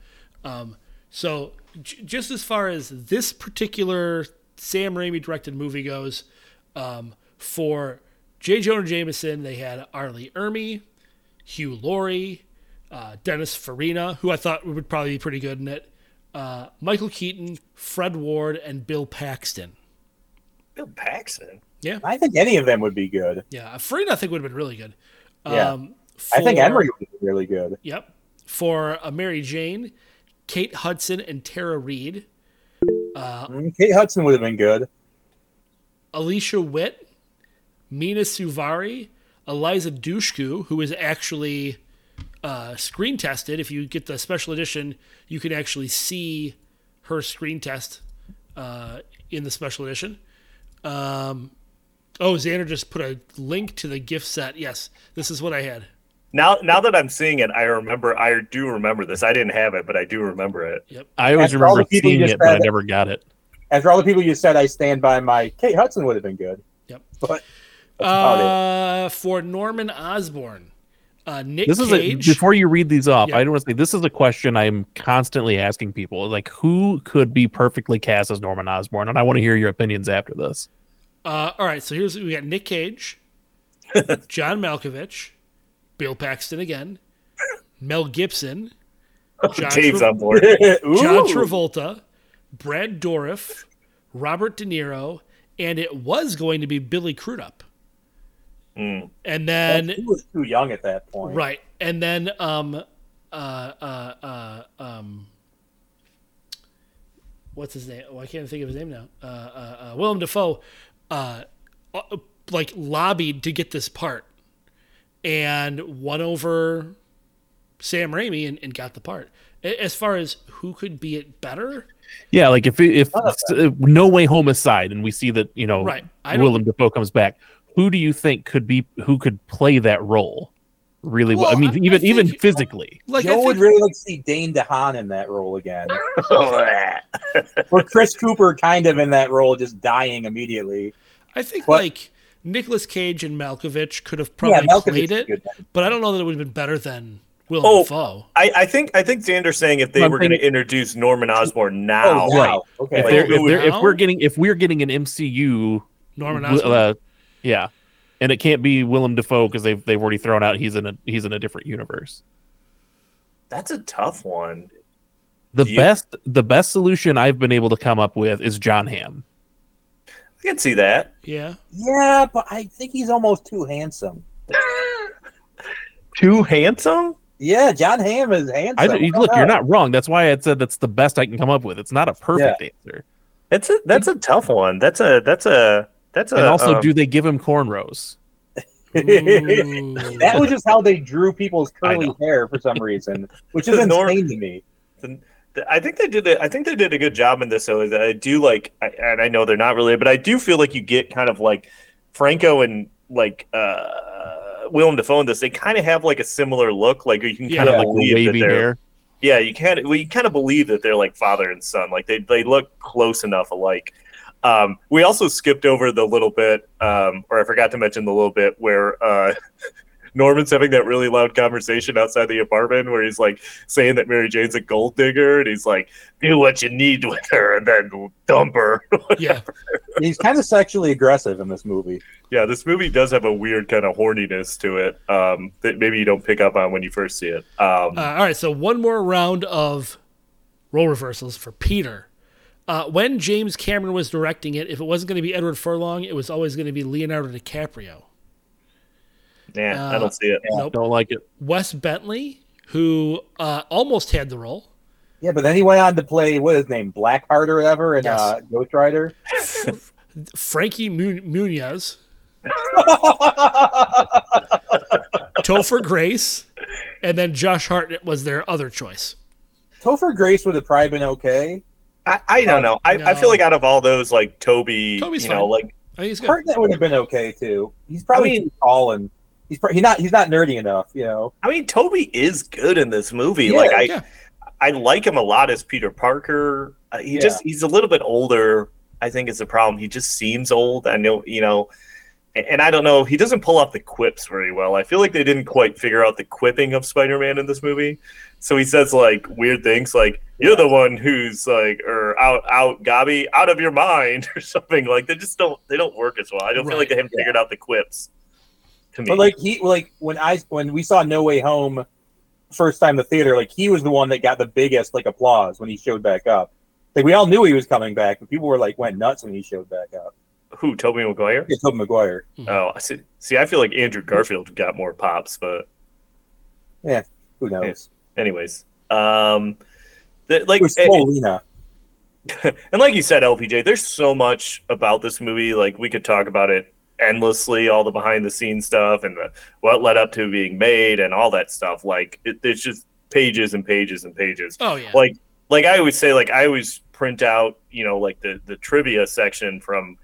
Um, so, j- just as far as this particular Sam Raimi directed movie goes, um, for J. Jonah Jameson, they had R. Lee Ermey, Hugh Laurie, uh, Dennis Farina, who I thought would probably be pretty good in it, uh, Michael Keaton, Fred Ward, and Bill Paxton. Bill Paxton. Yeah, I think any of them would be good. yeah. Farina I think would have been really good. Yeah. Um, I think Ermey would be really good. Yep. For a Mary Jane, Kate Hudson and Tara Reid, Mm, Kate Hudson would have been good. Alicia Witt, Mena Suvari, Eliza Dushku, who is actually uh, screen tested. If you get the special edition, you can actually see her screen test uh, in the special edition. Um, oh, Xander just put a link to the gift set. Yes, this is what I had. Now, now that I'm seeing it, I remember. I do remember this. I didn't have it, but I do remember it. Yep. I always After remember the people you seeing it, but I never got it. As for all the people you said, I stand by my Kate Hudson would have been good. Yep. But that's about it. Uh, for Norman Osborn, uh, Nick This is a, before you read these off. Yeah. I don't want to say this is a question I'm constantly asking people. Like, who could be perfectly cast as Norman Osborn? And I want to hear your opinions after this. Uh, all right, so here's we got Nick Cage, John Malkovich, Bill Paxton again, Mel Gibson, John, Dave's Tra- on board. John Travolta, Brad Dourif, Robert De Niro, and it was going to be Billy Crudup. Mm. and then he was too young at that point. right, and then um, uh, uh, uh, um, what's his name? Oh, I can't think of his name now. Uh, uh, uh, Willem Dafoe, uh, uh, like lobbied to get this part, and won over Sam Raimi and, and got the part. As far as who could be it better, Yeah, like if if uh, No Way Home aside, and we see that you know Right. Willem Dafoe comes back, who do you think could be who could play that role really well? I mean, I- I even even physically. like I Joe would really like to see Dane DeHaan in that role again, or Chris Cooper kind of in that role, just dying immediately. I think But- like Nicolas Cage and Malkovich could have probably Malkovich played it, but I don't know that it would have been better than Willem Oh, Dafoe. I, I think I think Xander's saying if they I'm were going to introduce Norman Osborn now, Oh, wow. Okay. If, Like, if, would- if we're getting if we're getting an MCU, Norman Osborn. uh, yeah, and it can't be Willem Dafoe because they've they've already thrown out he's in a he's in a different universe. that's a tough one. The You- best the best solution I've been able to come up with is John Hamm. I can see that. yeah, Yeah, but I think he's almost too handsome. Too handsome? Yeah, John Hamm is handsome. I, look, you're not wrong. That's why I said that's the best I can come up with. It's not a perfect answer. That's a that's a tough one. That's a that's a that's a And also, um, do they give him cornrows? Ooh. that was just how they drew people's curly hair for some reason, which is The Nor- insane to me. I think they did. A, I think they did a good job in this. So that I do like, I, and I know they're not really, but I do feel like you get kind of like Franco and like uh Willem Dafoe in this. They kind of have like a similar look. Like you can kind Yeah, of like believe that they're. hair. Yeah, you can't. Well, you kind of believe that they're like father and son. Like they they look close enough alike. Um, we also skipped over the little bit, um, or I forgot to mention the little bit where uh, Norman's having that really loud conversation outside the apartment where he's like saying that Mary Jane's a gold digger, and he's like, "Do what you need with her, and then dump her." yeah, He's kind of sexually aggressive in this movie. yeah, this movie does have a weird kind of horniness to it um, that maybe you don't pick up on when you first see it. Um, Uh, all right, so one more round of role reversals for Peter. Uh, when James Cameron was directing it, if it wasn't going to be Edward Furlong, it was always going to be Leonardo DiCaprio. yeah, I uh, don't see it. Nope. Don't like it. Wes Bentley, who uh, almost had the role. Yeah, but then he went on to play what is his name, Blackheart or whatever, and Yes. uh, Ghost Rider. Frankie Mu- Muniz, Topher Grace, and then Josh Hartnett was their other choice. Topher Grace would have probably been okay. I, I don't know. I, I feel like out of all those, like Tobey, Tobey's you know, fine. like I think he's good. Hartnett would have been okay too. He's probably I mean- tall and he's pro- he's not he's not nerdy enough, you know. I mean, Tobey is good in this movie. Yeah, like I, yeah. I like him a lot as Peter Parker. Uh, he Yeah. just he's a little bit older. I think is the problem. He just seems old. I know, you know, and, I don't know. He doesn't pull off the quips very well. I feel like they didn't quite figure out the quipping of Spider-Man in this movie. So he says like weird things, like "You're the one who's like," or "out, out, Gabi, out of your mind," or something. Like they just don't they don't work as well. I don't feel like they haven't figured out the quips. To me, But like he like when I when we saw No Way Home first time the theater, like he was the one that got the biggest like applause when he showed back up. Like we all knew he was coming back, but people were like went nuts when he showed back up. Who Tobey Maguire? Yeah, Tobey Maguire. Oh, I see. See, I feel like Andrew Garfield got more pops, but yeah, Who knows? anyways, um, the, like It and, Paulina. and like you said, LPJ, there's so much about this movie. Like we could talk about it endlessly, all the behind the scenes stuff and the what led up to being made and all that stuff. Like it, it's just pages and pages and pages. Oh yeah. Like like I always say, like I always print out, you know, like the the trivia section from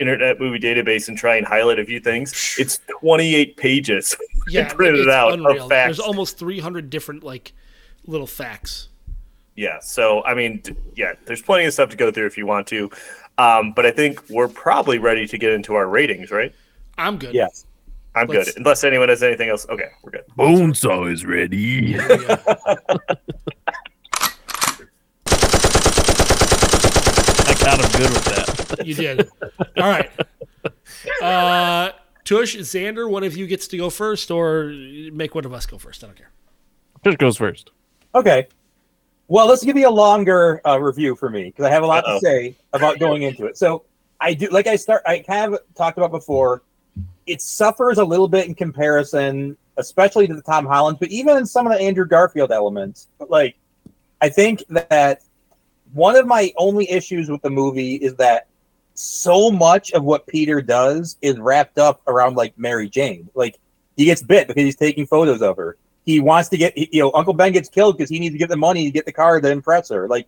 Internet Movie Database and try and highlight a few things. It's 28 pages. yeah, printed it's out of facts. There's almost 300 different like little facts. Yeah. So, I mean, yeah, there's plenty of stuff to go through if you want to. Um, but I think we're probably ready to get into our ratings, right? I'm good. Yes. I'm Let's- good. Unless anyone has anything else. Okay, we're good. Bonesaw is ready. Yeah. I got him good with that. You did. All right. Uh, Tush, Xander, one of you gets to go first, or make one of us go first. I don't care. Just goes first. Okay. Well, this give me a longer uh, review for me because I have a lot Uh-oh. to say about going into it. So I do, like I start, I kind of talked about before. it suffers a little bit in comparison, especially to the Tom Holland, but even in some of the Andrew Garfield elements. But like, I think that one of my only issues with the movie is that so much of what Peter does is wrapped up around like Mary Jane. Like he gets bit because he's taking photos of her. He wants to get, you know, Uncle Ben gets killed because he needs to get the money to get the car to impress her. Like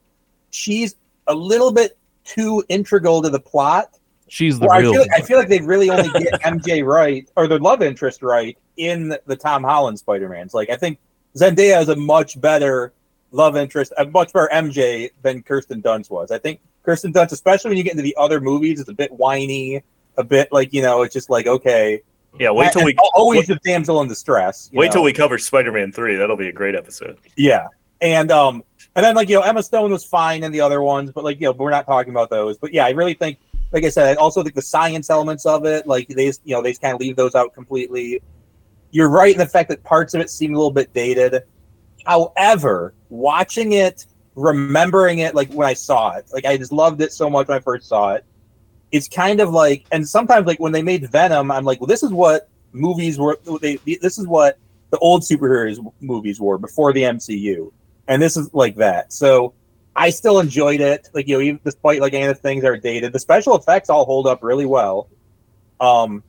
she's a little bit too integral to the plot. She's the Well, I real. feel, like, I feel like they really only get MJ right or their love interest right in the, the Tom Holland Spider Man's. Like I think Zendaya is a much better love interest, a much better MJ than Kirsten Dunst was. I think Kirsten Dunst, especially when you get into the other movies, it's a bit whiny, a bit like you know, it's just like okay, Yeah, wait till And we always the damsel in distress. you wait know? till we cover Spider-Man three. That'll be a great episode. Yeah, and um, and then like you know, Emma Stone was fine in the other ones, but like you know, we're not talking about those. But yeah, I really think, like I said, I also think the science elements of it, like they, just, you know, they just kind of leave those out completely. You're right in the fact that parts of it seem a little bit dated. However, watching it, remembering it, like when I saw it, like I just loved it so much when I first saw it. It's kind of like, and sometimes like when they made Venom, I'm like, well, this is what movies were. They, this is what the old superheroes movies were before the MCU, and this is like that. So I still enjoyed it. Like you know, even despite like any of the things that are dated, the special effects all hold up really well. Um,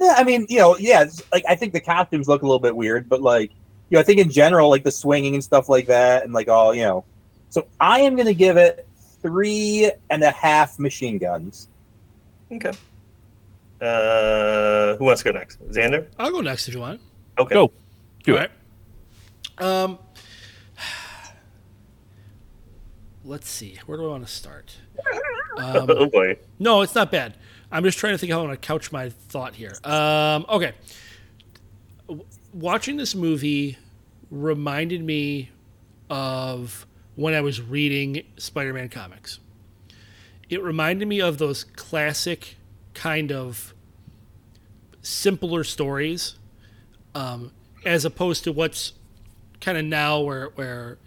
yeah, I mean, you know, yeah, like I think the costumes look a little bit weird, but like, you know, I think in general, like the swinging and stuff like that, and like all, you know, so I am gonna give it three and a half machine guns. Okay. Uh, who wants to go next? Xander. I'll go next if you want. Okay. Go. Do All it. right. Um, let's see. Where do I want to start? Um, oh boy. No, it's not bad. I'm just trying to think how I want to couch my thought here. Um, okay. W- Watching this movie reminded me of when I was reading Spider Man comics. It reminded me of those classic kind of simpler stories um, as opposed to what's kind of now where, where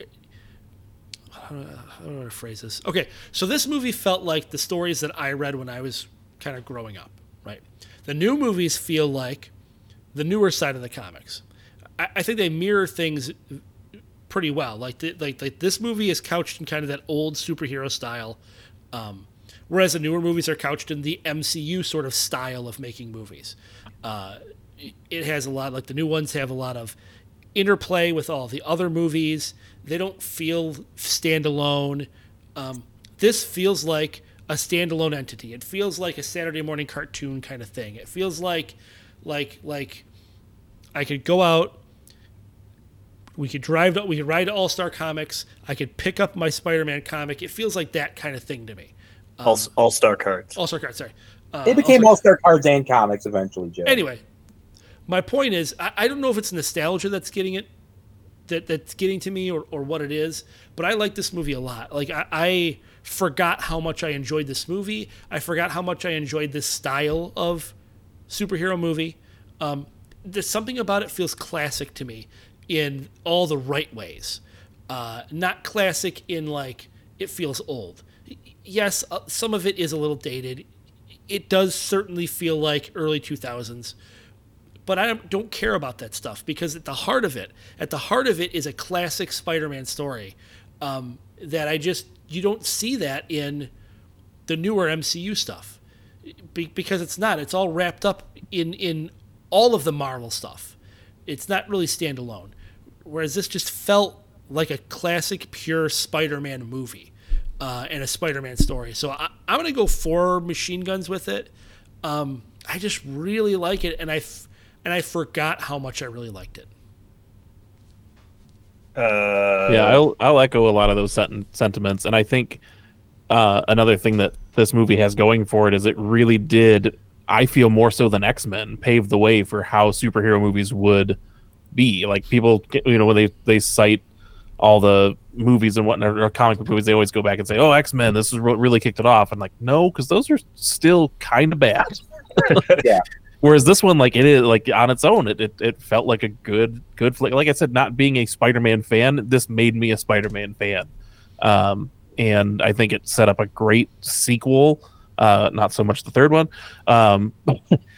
how do, I, don't know how to phrase this? Okay, so this movie felt like the stories that I read when I was kind of growing up, right? The new movies feel like the newer side of the comics. I, I think they mirror things pretty well. Like, like, like this movie is couched in kind of that old superhero style, um, whereas the newer movies are couched in the MCU sort of style of making movies. Uh, it has a lot like the new ones have a lot of interplay with all the other movies. They don't feel standalone. Um, this feels like a standalone entity. It feels like a Saturday morning cartoon kind of thing. It feels like, like, like I could go out. We could drive. To, we could ride to All Star Comics. I could pick up my Spider-Man comic. It feels like that kind of thing to me. All All Star cards. All Star cards. Sorry. Uh, It became All-Star- All Star Cards and comics eventually, Joe. Anyway, my point is, I, I don't know if it's nostalgia that's getting it, that that's getting to me, or, or what it is. But I like this movie a lot. Like I, I forgot how much I enjoyed this movie. I forgot how much I enjoyed this style of superhero movie. Um, there's something about it feels classic to me in all the right ways. Uh, not classic in like it feels old. Yes, uh, some of it is a little dated. It does certainly feel like early 2000s, but I don't- care about that stuff because at the heart of it, at the heart of it is a classic Spider-Man story um, that I just you don't see that in the newer MCU stuff Be- because it's not. It's all wrapped up in in all of the Marvel stuff. It's not really standalone. Whereas this just felt like a classic, pure Spider-Man movie uh, and a Spider-Man story. So I, I'm gonna go four machine guns with it. Um, I just really like it, and I f- and I forgot how much I really liked it. Uh, yeah, I'll I'll echo a lot of those sent- sentiments, and I think uh, another thing that this movie has going for it is it really did. I feel more so than X Men pave the way for how superhero movies would be. Like people, you know, when they they cite all the movies and whatnot or comic book movies, they always go back and say, "Oh, X Men, this is what really kicked it off." And like, no, because those are still kind of bad. Yeah. Whereas this one, like it is like on its own, it, it, it felt like a good good flick. Like I said, not being a Spider-Man fan, this made me a Spider-Man fan, um, and I think it set up a great sequel. Uh, not so much the third one. Um,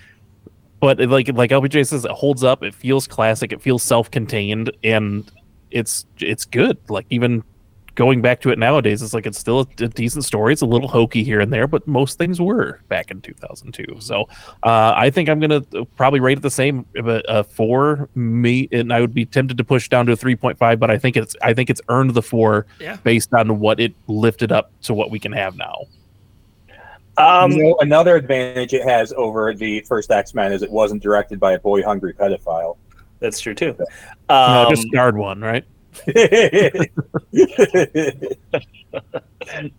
but it, like like LPJ says, it holds up. It feels classic. It feels self-contained, and it's it's good. Like even going back to it nowadays, it's like it's still a, a decent story. It's a little hokey here and there, but most things were back in 2002. So uh, I think I'm gonna probably rate it the same, but uh, four me, and I would be tempted to push down to a 3.5, but I think it's I think it's earned the four Yeah. based on what it lifted up to what we can have now. Um, you know, another advantage it has over the first X Men is it wasn't directed by a boy hungry pedophile. That's true too. no, Um, just guard one, right?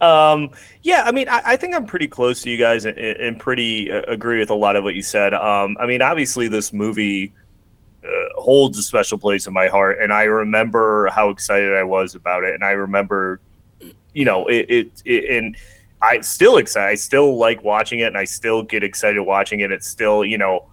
um, yeah, I mean, I, I think I'm pretty close to you guys and, and pretty uh, agree with a lot of what you said. Um, I mean, obviously, this movie uh, holds a special place in my heart, and I remember how excited I was about it, and I remember, you know, it, it, it and I still excited. I still like watching it, and I still get excited watching it. It's still, you know,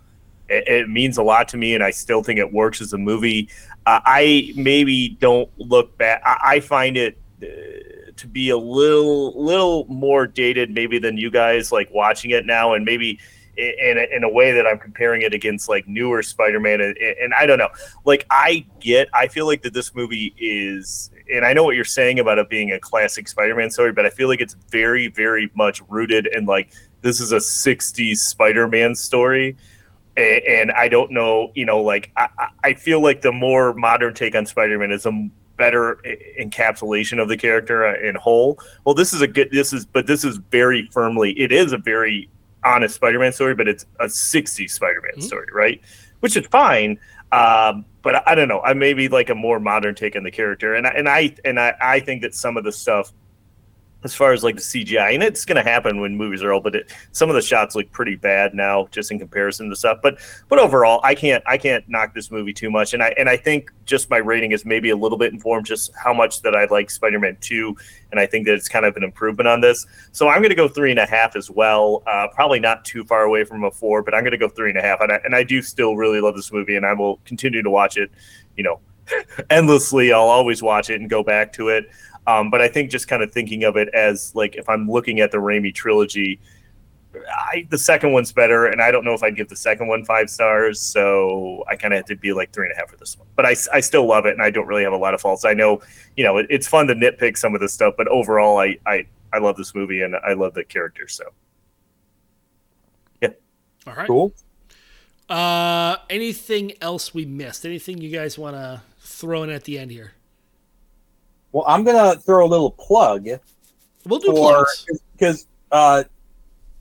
it, it means a lot to me, and I still think it works as a movie. Uh, I maybe don't look back. I, I find it uh, to be a little, little more dated, maybe than you guys like watching it now, and maybe in in a, in a way that I'm comparing it against like newer Spider-Man, and, and I don't know. Like I get, I feel like that this movie is, and I know what you're saying about it being a classic Spider-Man story, but I feel like it's very, very much rooted in like this is a '60s Spider-Man story and, and I don't know, you know, like I, I- feel like the more modern take on Spider-Man is a better encapsulation of the character uh, in whole. Well, this is a good. This is, but this is very firmly. It is a very honest Spider-Man story, but it's a '60s Spider-Man story, right? Which is fine. Um, but I, don't know. I maybe like a more modern take on the character, and I, and I and I, I think that some of the stuff as far as like the CGI, and it's going to happen when movies are old. But it, some of the shots look pretty bad now, just in comparison to stuff. But but overall, I can't I can't knock this movie too much, and I and I think just my rating is maybe a little bit informed just how much that I like Spider-Man Two, and I think that it's kind of an improvement on this. So I'm going to go three and a half as well. Uh, probably not too far away from a four, but I'm going to go three and a half, and I, and I do still really love this movie, and I will continue to watch it. You know, endlessly. I'll always watch it and go back to it. Um, but I think just kind of thinking of it as like if I'm looking at the Raimi trilogy, I, the second one's better, and I don't know if I'd give the second one five stars. So I kind of had to be like three and a half for this one. But I, I still love it, and I don't really have a lot of faults. I know, you know, it, it's fun to nitpick some of this stuff, but overall, I, I I love this movie and I love the character. So yeah, All right. cool. Uh, anything else we missed? Anything you guys want to throw in at the end here? Well, I'm gonna throw a little plug We'll do for because uh,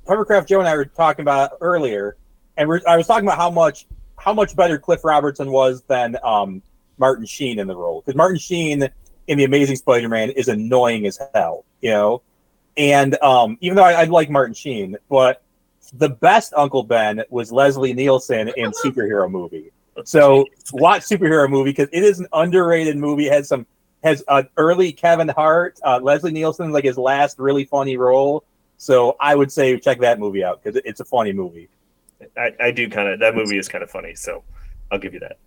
Hovercraft Joe and I were talking about earlier, and we're, I was talking about how much how much better Cliff Robertson was than um, Martin Sheen in the role. Because Martin Sheen in the Amazing Spider-Man is annoying as hell, you know. And um, even though I, I like Martin Sheen, but the best Uncle Ben was Leslie Nielsen in Superhero Movie. So watch Superhero Movie because it is an underrated movie. It has some has an early Kevin Hart, uh, Leslie Nielsen, like his last really funny role. So I would say check that movie out because it's a funny movie. I, I do kind of that movie is kind of funny. So I'll give you that.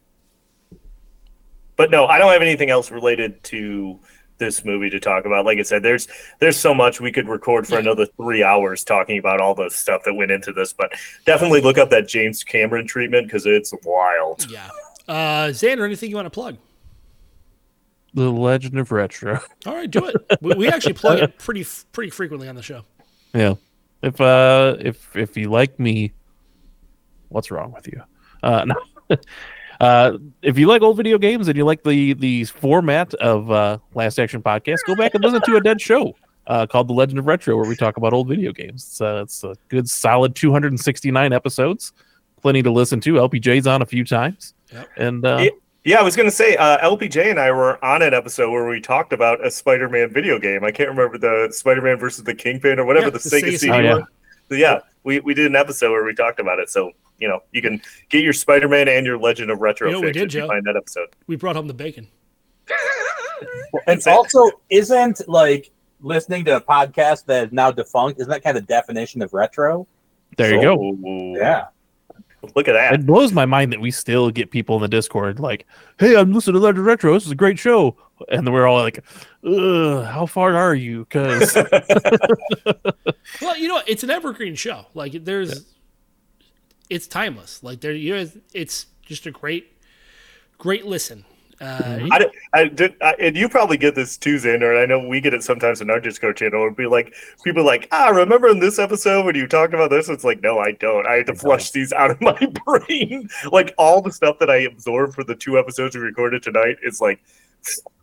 But no, I don't have anything else related to this movie to talk about. Like I said, there's there's so much we could record for another three hours talking about all the stuff that went into this. But definitely look up that James Cameron treatment because it's wild. Yeah. Uh, Xander, anything you want to plug? The Legend of Retro. All right, do it. we, we actually plug it pretty pretty frequently on the show. Yeah. If uh if if you like me, what's wrong with you? Uh no. Uh, if you like old video games and you like the the format of uh, Last Action Podcast, go back and listen to a dead show uh, called The Legend of Retro, where we talk about old video games. It's, uh, it's a good, solid 269 episodes, plenty to listen to. LPJ's on a few times, Yep. and uh, Yeah. Yeah, I was gonna say uh, LPJ and I were on an episode where we talked about a Spider-Man video game. I can't remember the Spider-Man versus the Kingpin or whatever Yeah, the, the Sega Sega CD CD. Oh, yeah. one. But yeah, we, we did an episode where we talked about it. So you know, you can get your Spider-Man and your Legend of Retro You know what we did, if you Joe? find that episode. We brought home the bacon. And also, isn't like listening to a podcast that is now defunct? Isn't that kind of definition of retro? there you go. go. Yeah. Look at that. It blows my mind that we still get people in the Discord like, "Hey, I'm listening to Legend Retro. This is a great show," and then we're all like, Ugh, "How far are you?" Because Well, you know, it's an evergreen show. Like there's it's timeless. Like there, you it's just a great, great listen. Uh, I, did- I did, I, and you probably get this too, Xander. And I know we get it sometimes in our Discord channel. It'd be like people are like, ah, remember in this episode when you talked about this? It's like, no, I don't. I had to flush these out of my brain. like all the stuff that I absorbed for the two episodes we recorded tonight is like,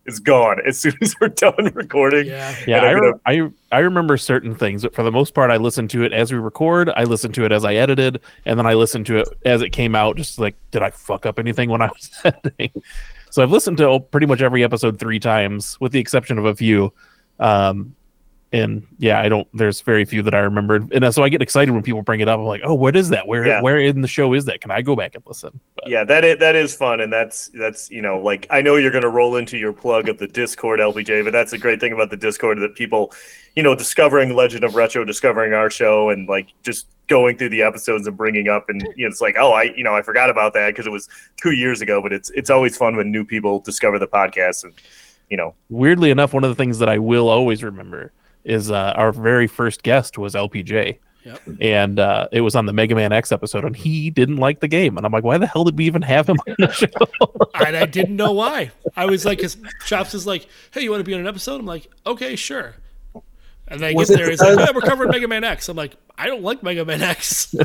is gone as soon as we're done recording. yeah, Yeah, I, I'm re- I I remember certain things, but for the most part, I listen to it as we record. I listen to it as I edited, and then I listen to it as it came out. Just like, did I fuck up anything when I was editing? So I've listened to pretty much every episode three times, with the exception of a few. Um, and yeah, I don't. There's very few that I remembered, and so I get excited when people bring it up. I'm like, oh, what is that? Where Yeah. where in the show is that? Can I go back and listen? But, Yeah, that is, that is fun, and that's that's you know like I know you're going to roll into your plug of the Discord LPJ, but that's the great thing about the Discord that people, you know, discovering Legend of Retro, discovering our show, and like just going through the episodes and bringing up, and you know, it's like oh I you know I forgot about that because it was two years ago, but it's it's always fun when new people discover the podcast, and you know weirdly enough, one of the things that I will always remember is uh, our very first guest was LPJ. Yep. And uh, it was on the Mega Man X episode, and he didn't like the game. And I'm like, why the hell did we even have him on the show? and I didn't know why. I was like, his Chops is like, "Hey, you want to be on an episode?" I'm like, "Okay, sure." And then I Was get it there, he's like, "Yeah, we're covering Mega Man X." I'm like, "I don't like Mega Man X."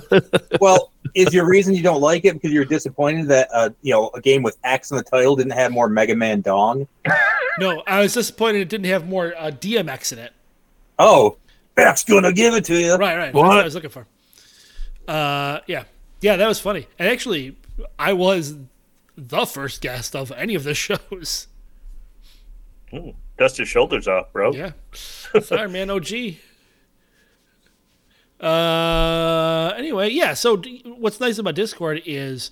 Well, is your reason you don't like it because you're disappointed that uh, you know a game with X in the title didn't have more Mega Man Dong? no, I was disappointed it didn't have more uh, DMX in it. Oh, X gonna give it to you. Right, right. That's what I was looking for. Uh, yeah, yeah, that was funny. And actually, I was the first guest of any of the shows. dust your shoulders off, bro. Yeah. Sorry, man. OG. Uh, anyway, yeah. So d- what's nice about Discord is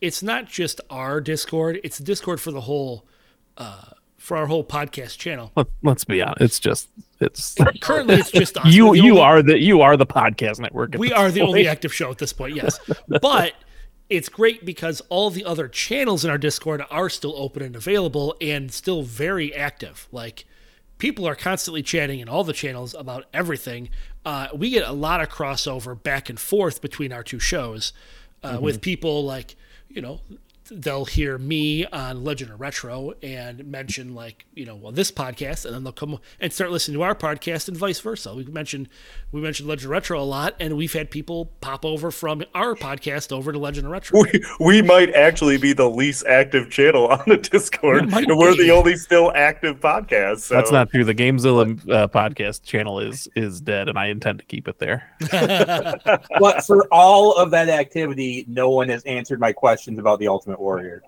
it's not just our Discord; it's the Discord for the whole, uh, for our whole podcast channel. Let, let's be honest. It's just it's Currently, it's just us. you. You only- are the you are the podcast network. We are the only active show at this point. Yes, but. It's great because all the other channels in our Discord are still open and available and still very active. Like people are constantly chatting in all the channels about everything. Uh, we get a lot of crossover back and forth between our two shows uh, with people like, you know, they'll hear me on Legend of Retro and mention like, you know, well this podcast, and then they'll come and start listening to our podcast and vice versa. We mentioned we mentioned Legend of Retro a lot, and we've had people pop over from our podcast over to Legend of Retro. We, we might actually be the least active channel on the Discord, We might and we're the only still active podcast. So. That's not true. The Gamezilla uh, podcast channel is is dead, and I intend to keep it there. But for all of that activity, no one has answered my questions about the Ultimate Warrior.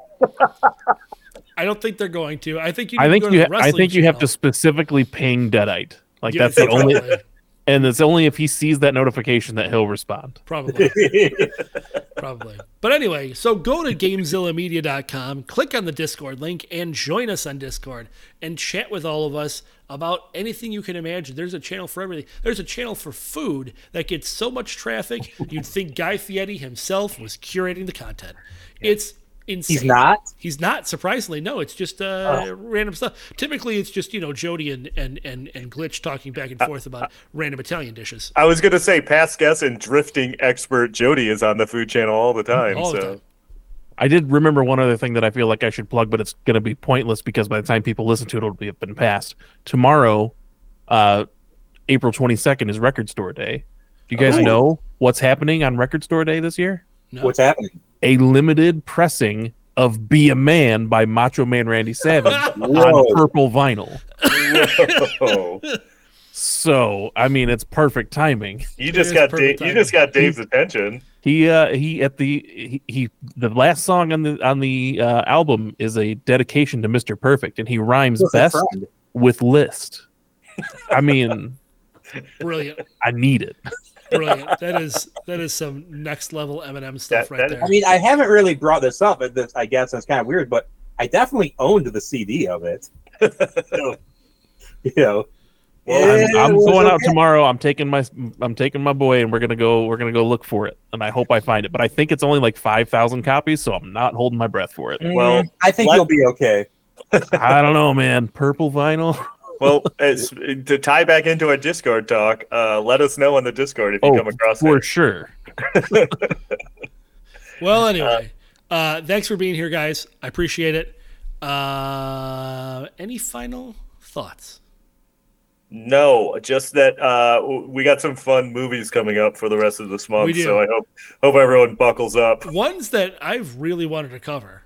I don't think they're going to. I think you. I think to go to you. Ha- I think you have to specifically ping Deadite. Like Yeah, that's the only, and it's only if he sees that notification that he'll respond. Probably. Probably. But anyway, so go to GameZillaMedia.com, click on the Discord link, and join us on Discord and chat with all of us about anything you can imagine. There's a channel for everything. There's a channel for food that gets so much traffic, you'd think Guy Fieri himself was curating the content. It's insane. He's not. He's not, surprisingly. No, it's just uh, random stuff. Typically, it's just, you know, Jody and, and, and, and Glitch talking back and forth about random Italian dishes. I was gonna say past guest and drifting expert Jody is on the food channel all the time. All the so time. I did remember one other thing that I feel like I should plug, but it's going to be pointless because by the time people listen to it, it'll be been past. Tomorrow, uh, April twenty second is Record Store Day. Do you guys Oh. know what's happening on Record Store Day this year? No. What's happening? A limited pressing of "Be a Man" by Macho Man Randy Savage on purple vinyl. Whoa. So, I mean, it's perfect timing. you just got perfect Dave, you just got Dave's attention. He uh he at the he, he the last song on the on the uh, album is a dedication to Mr. Perfect and he rhymes Who's a best with list. I mean, Brilliant. I need it. Brilliant. That is that is some next level Eminem stuff That- right that- there. I mean, I haven't really brought this up. At this, I guess that's kind of weird, but I definitely owned the CD of it. So, you know, I'm, I'm was going out tomorrow. I'm taking my I'm taking my boy and we're gonna go we're gonna go look for it and I hope I find it. But I think it's only like five thousand copies, so I'm not holding my breath for it. Well, mm-hmm. I think let- you'll be okay. I don't know, man. Purple vinyl. well, as, to tie back into our Discord talk, uh, let us know on the Discord if you Oh, come across it. for it. sure. Well, anyway, uh, thanks for being here, guys. I appreciate it. Uh, any final thoughts? No, just that uh, we got some fun movies coming up for the rest of this month. So I hope hope everyone buckles up. Ones that I've really wanted to cover.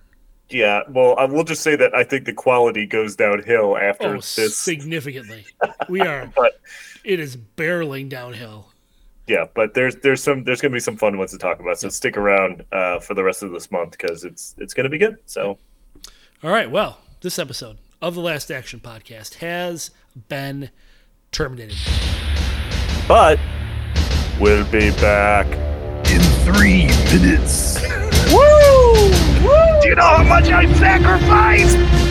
Yeah, well, I will just say that I think the quality goes downhill after Oh, this. significantly. We are. But It is barreling downhill. yeah, but there's there's some there's gonna be some fun ones to talk about. So stick around uh, for the rest of this month because it's it's gonna be good. So All right. Well, this episode of the Last Action Podcast has been terminated. but we'll be back. In three minutes. Do you know how much I sacrificed?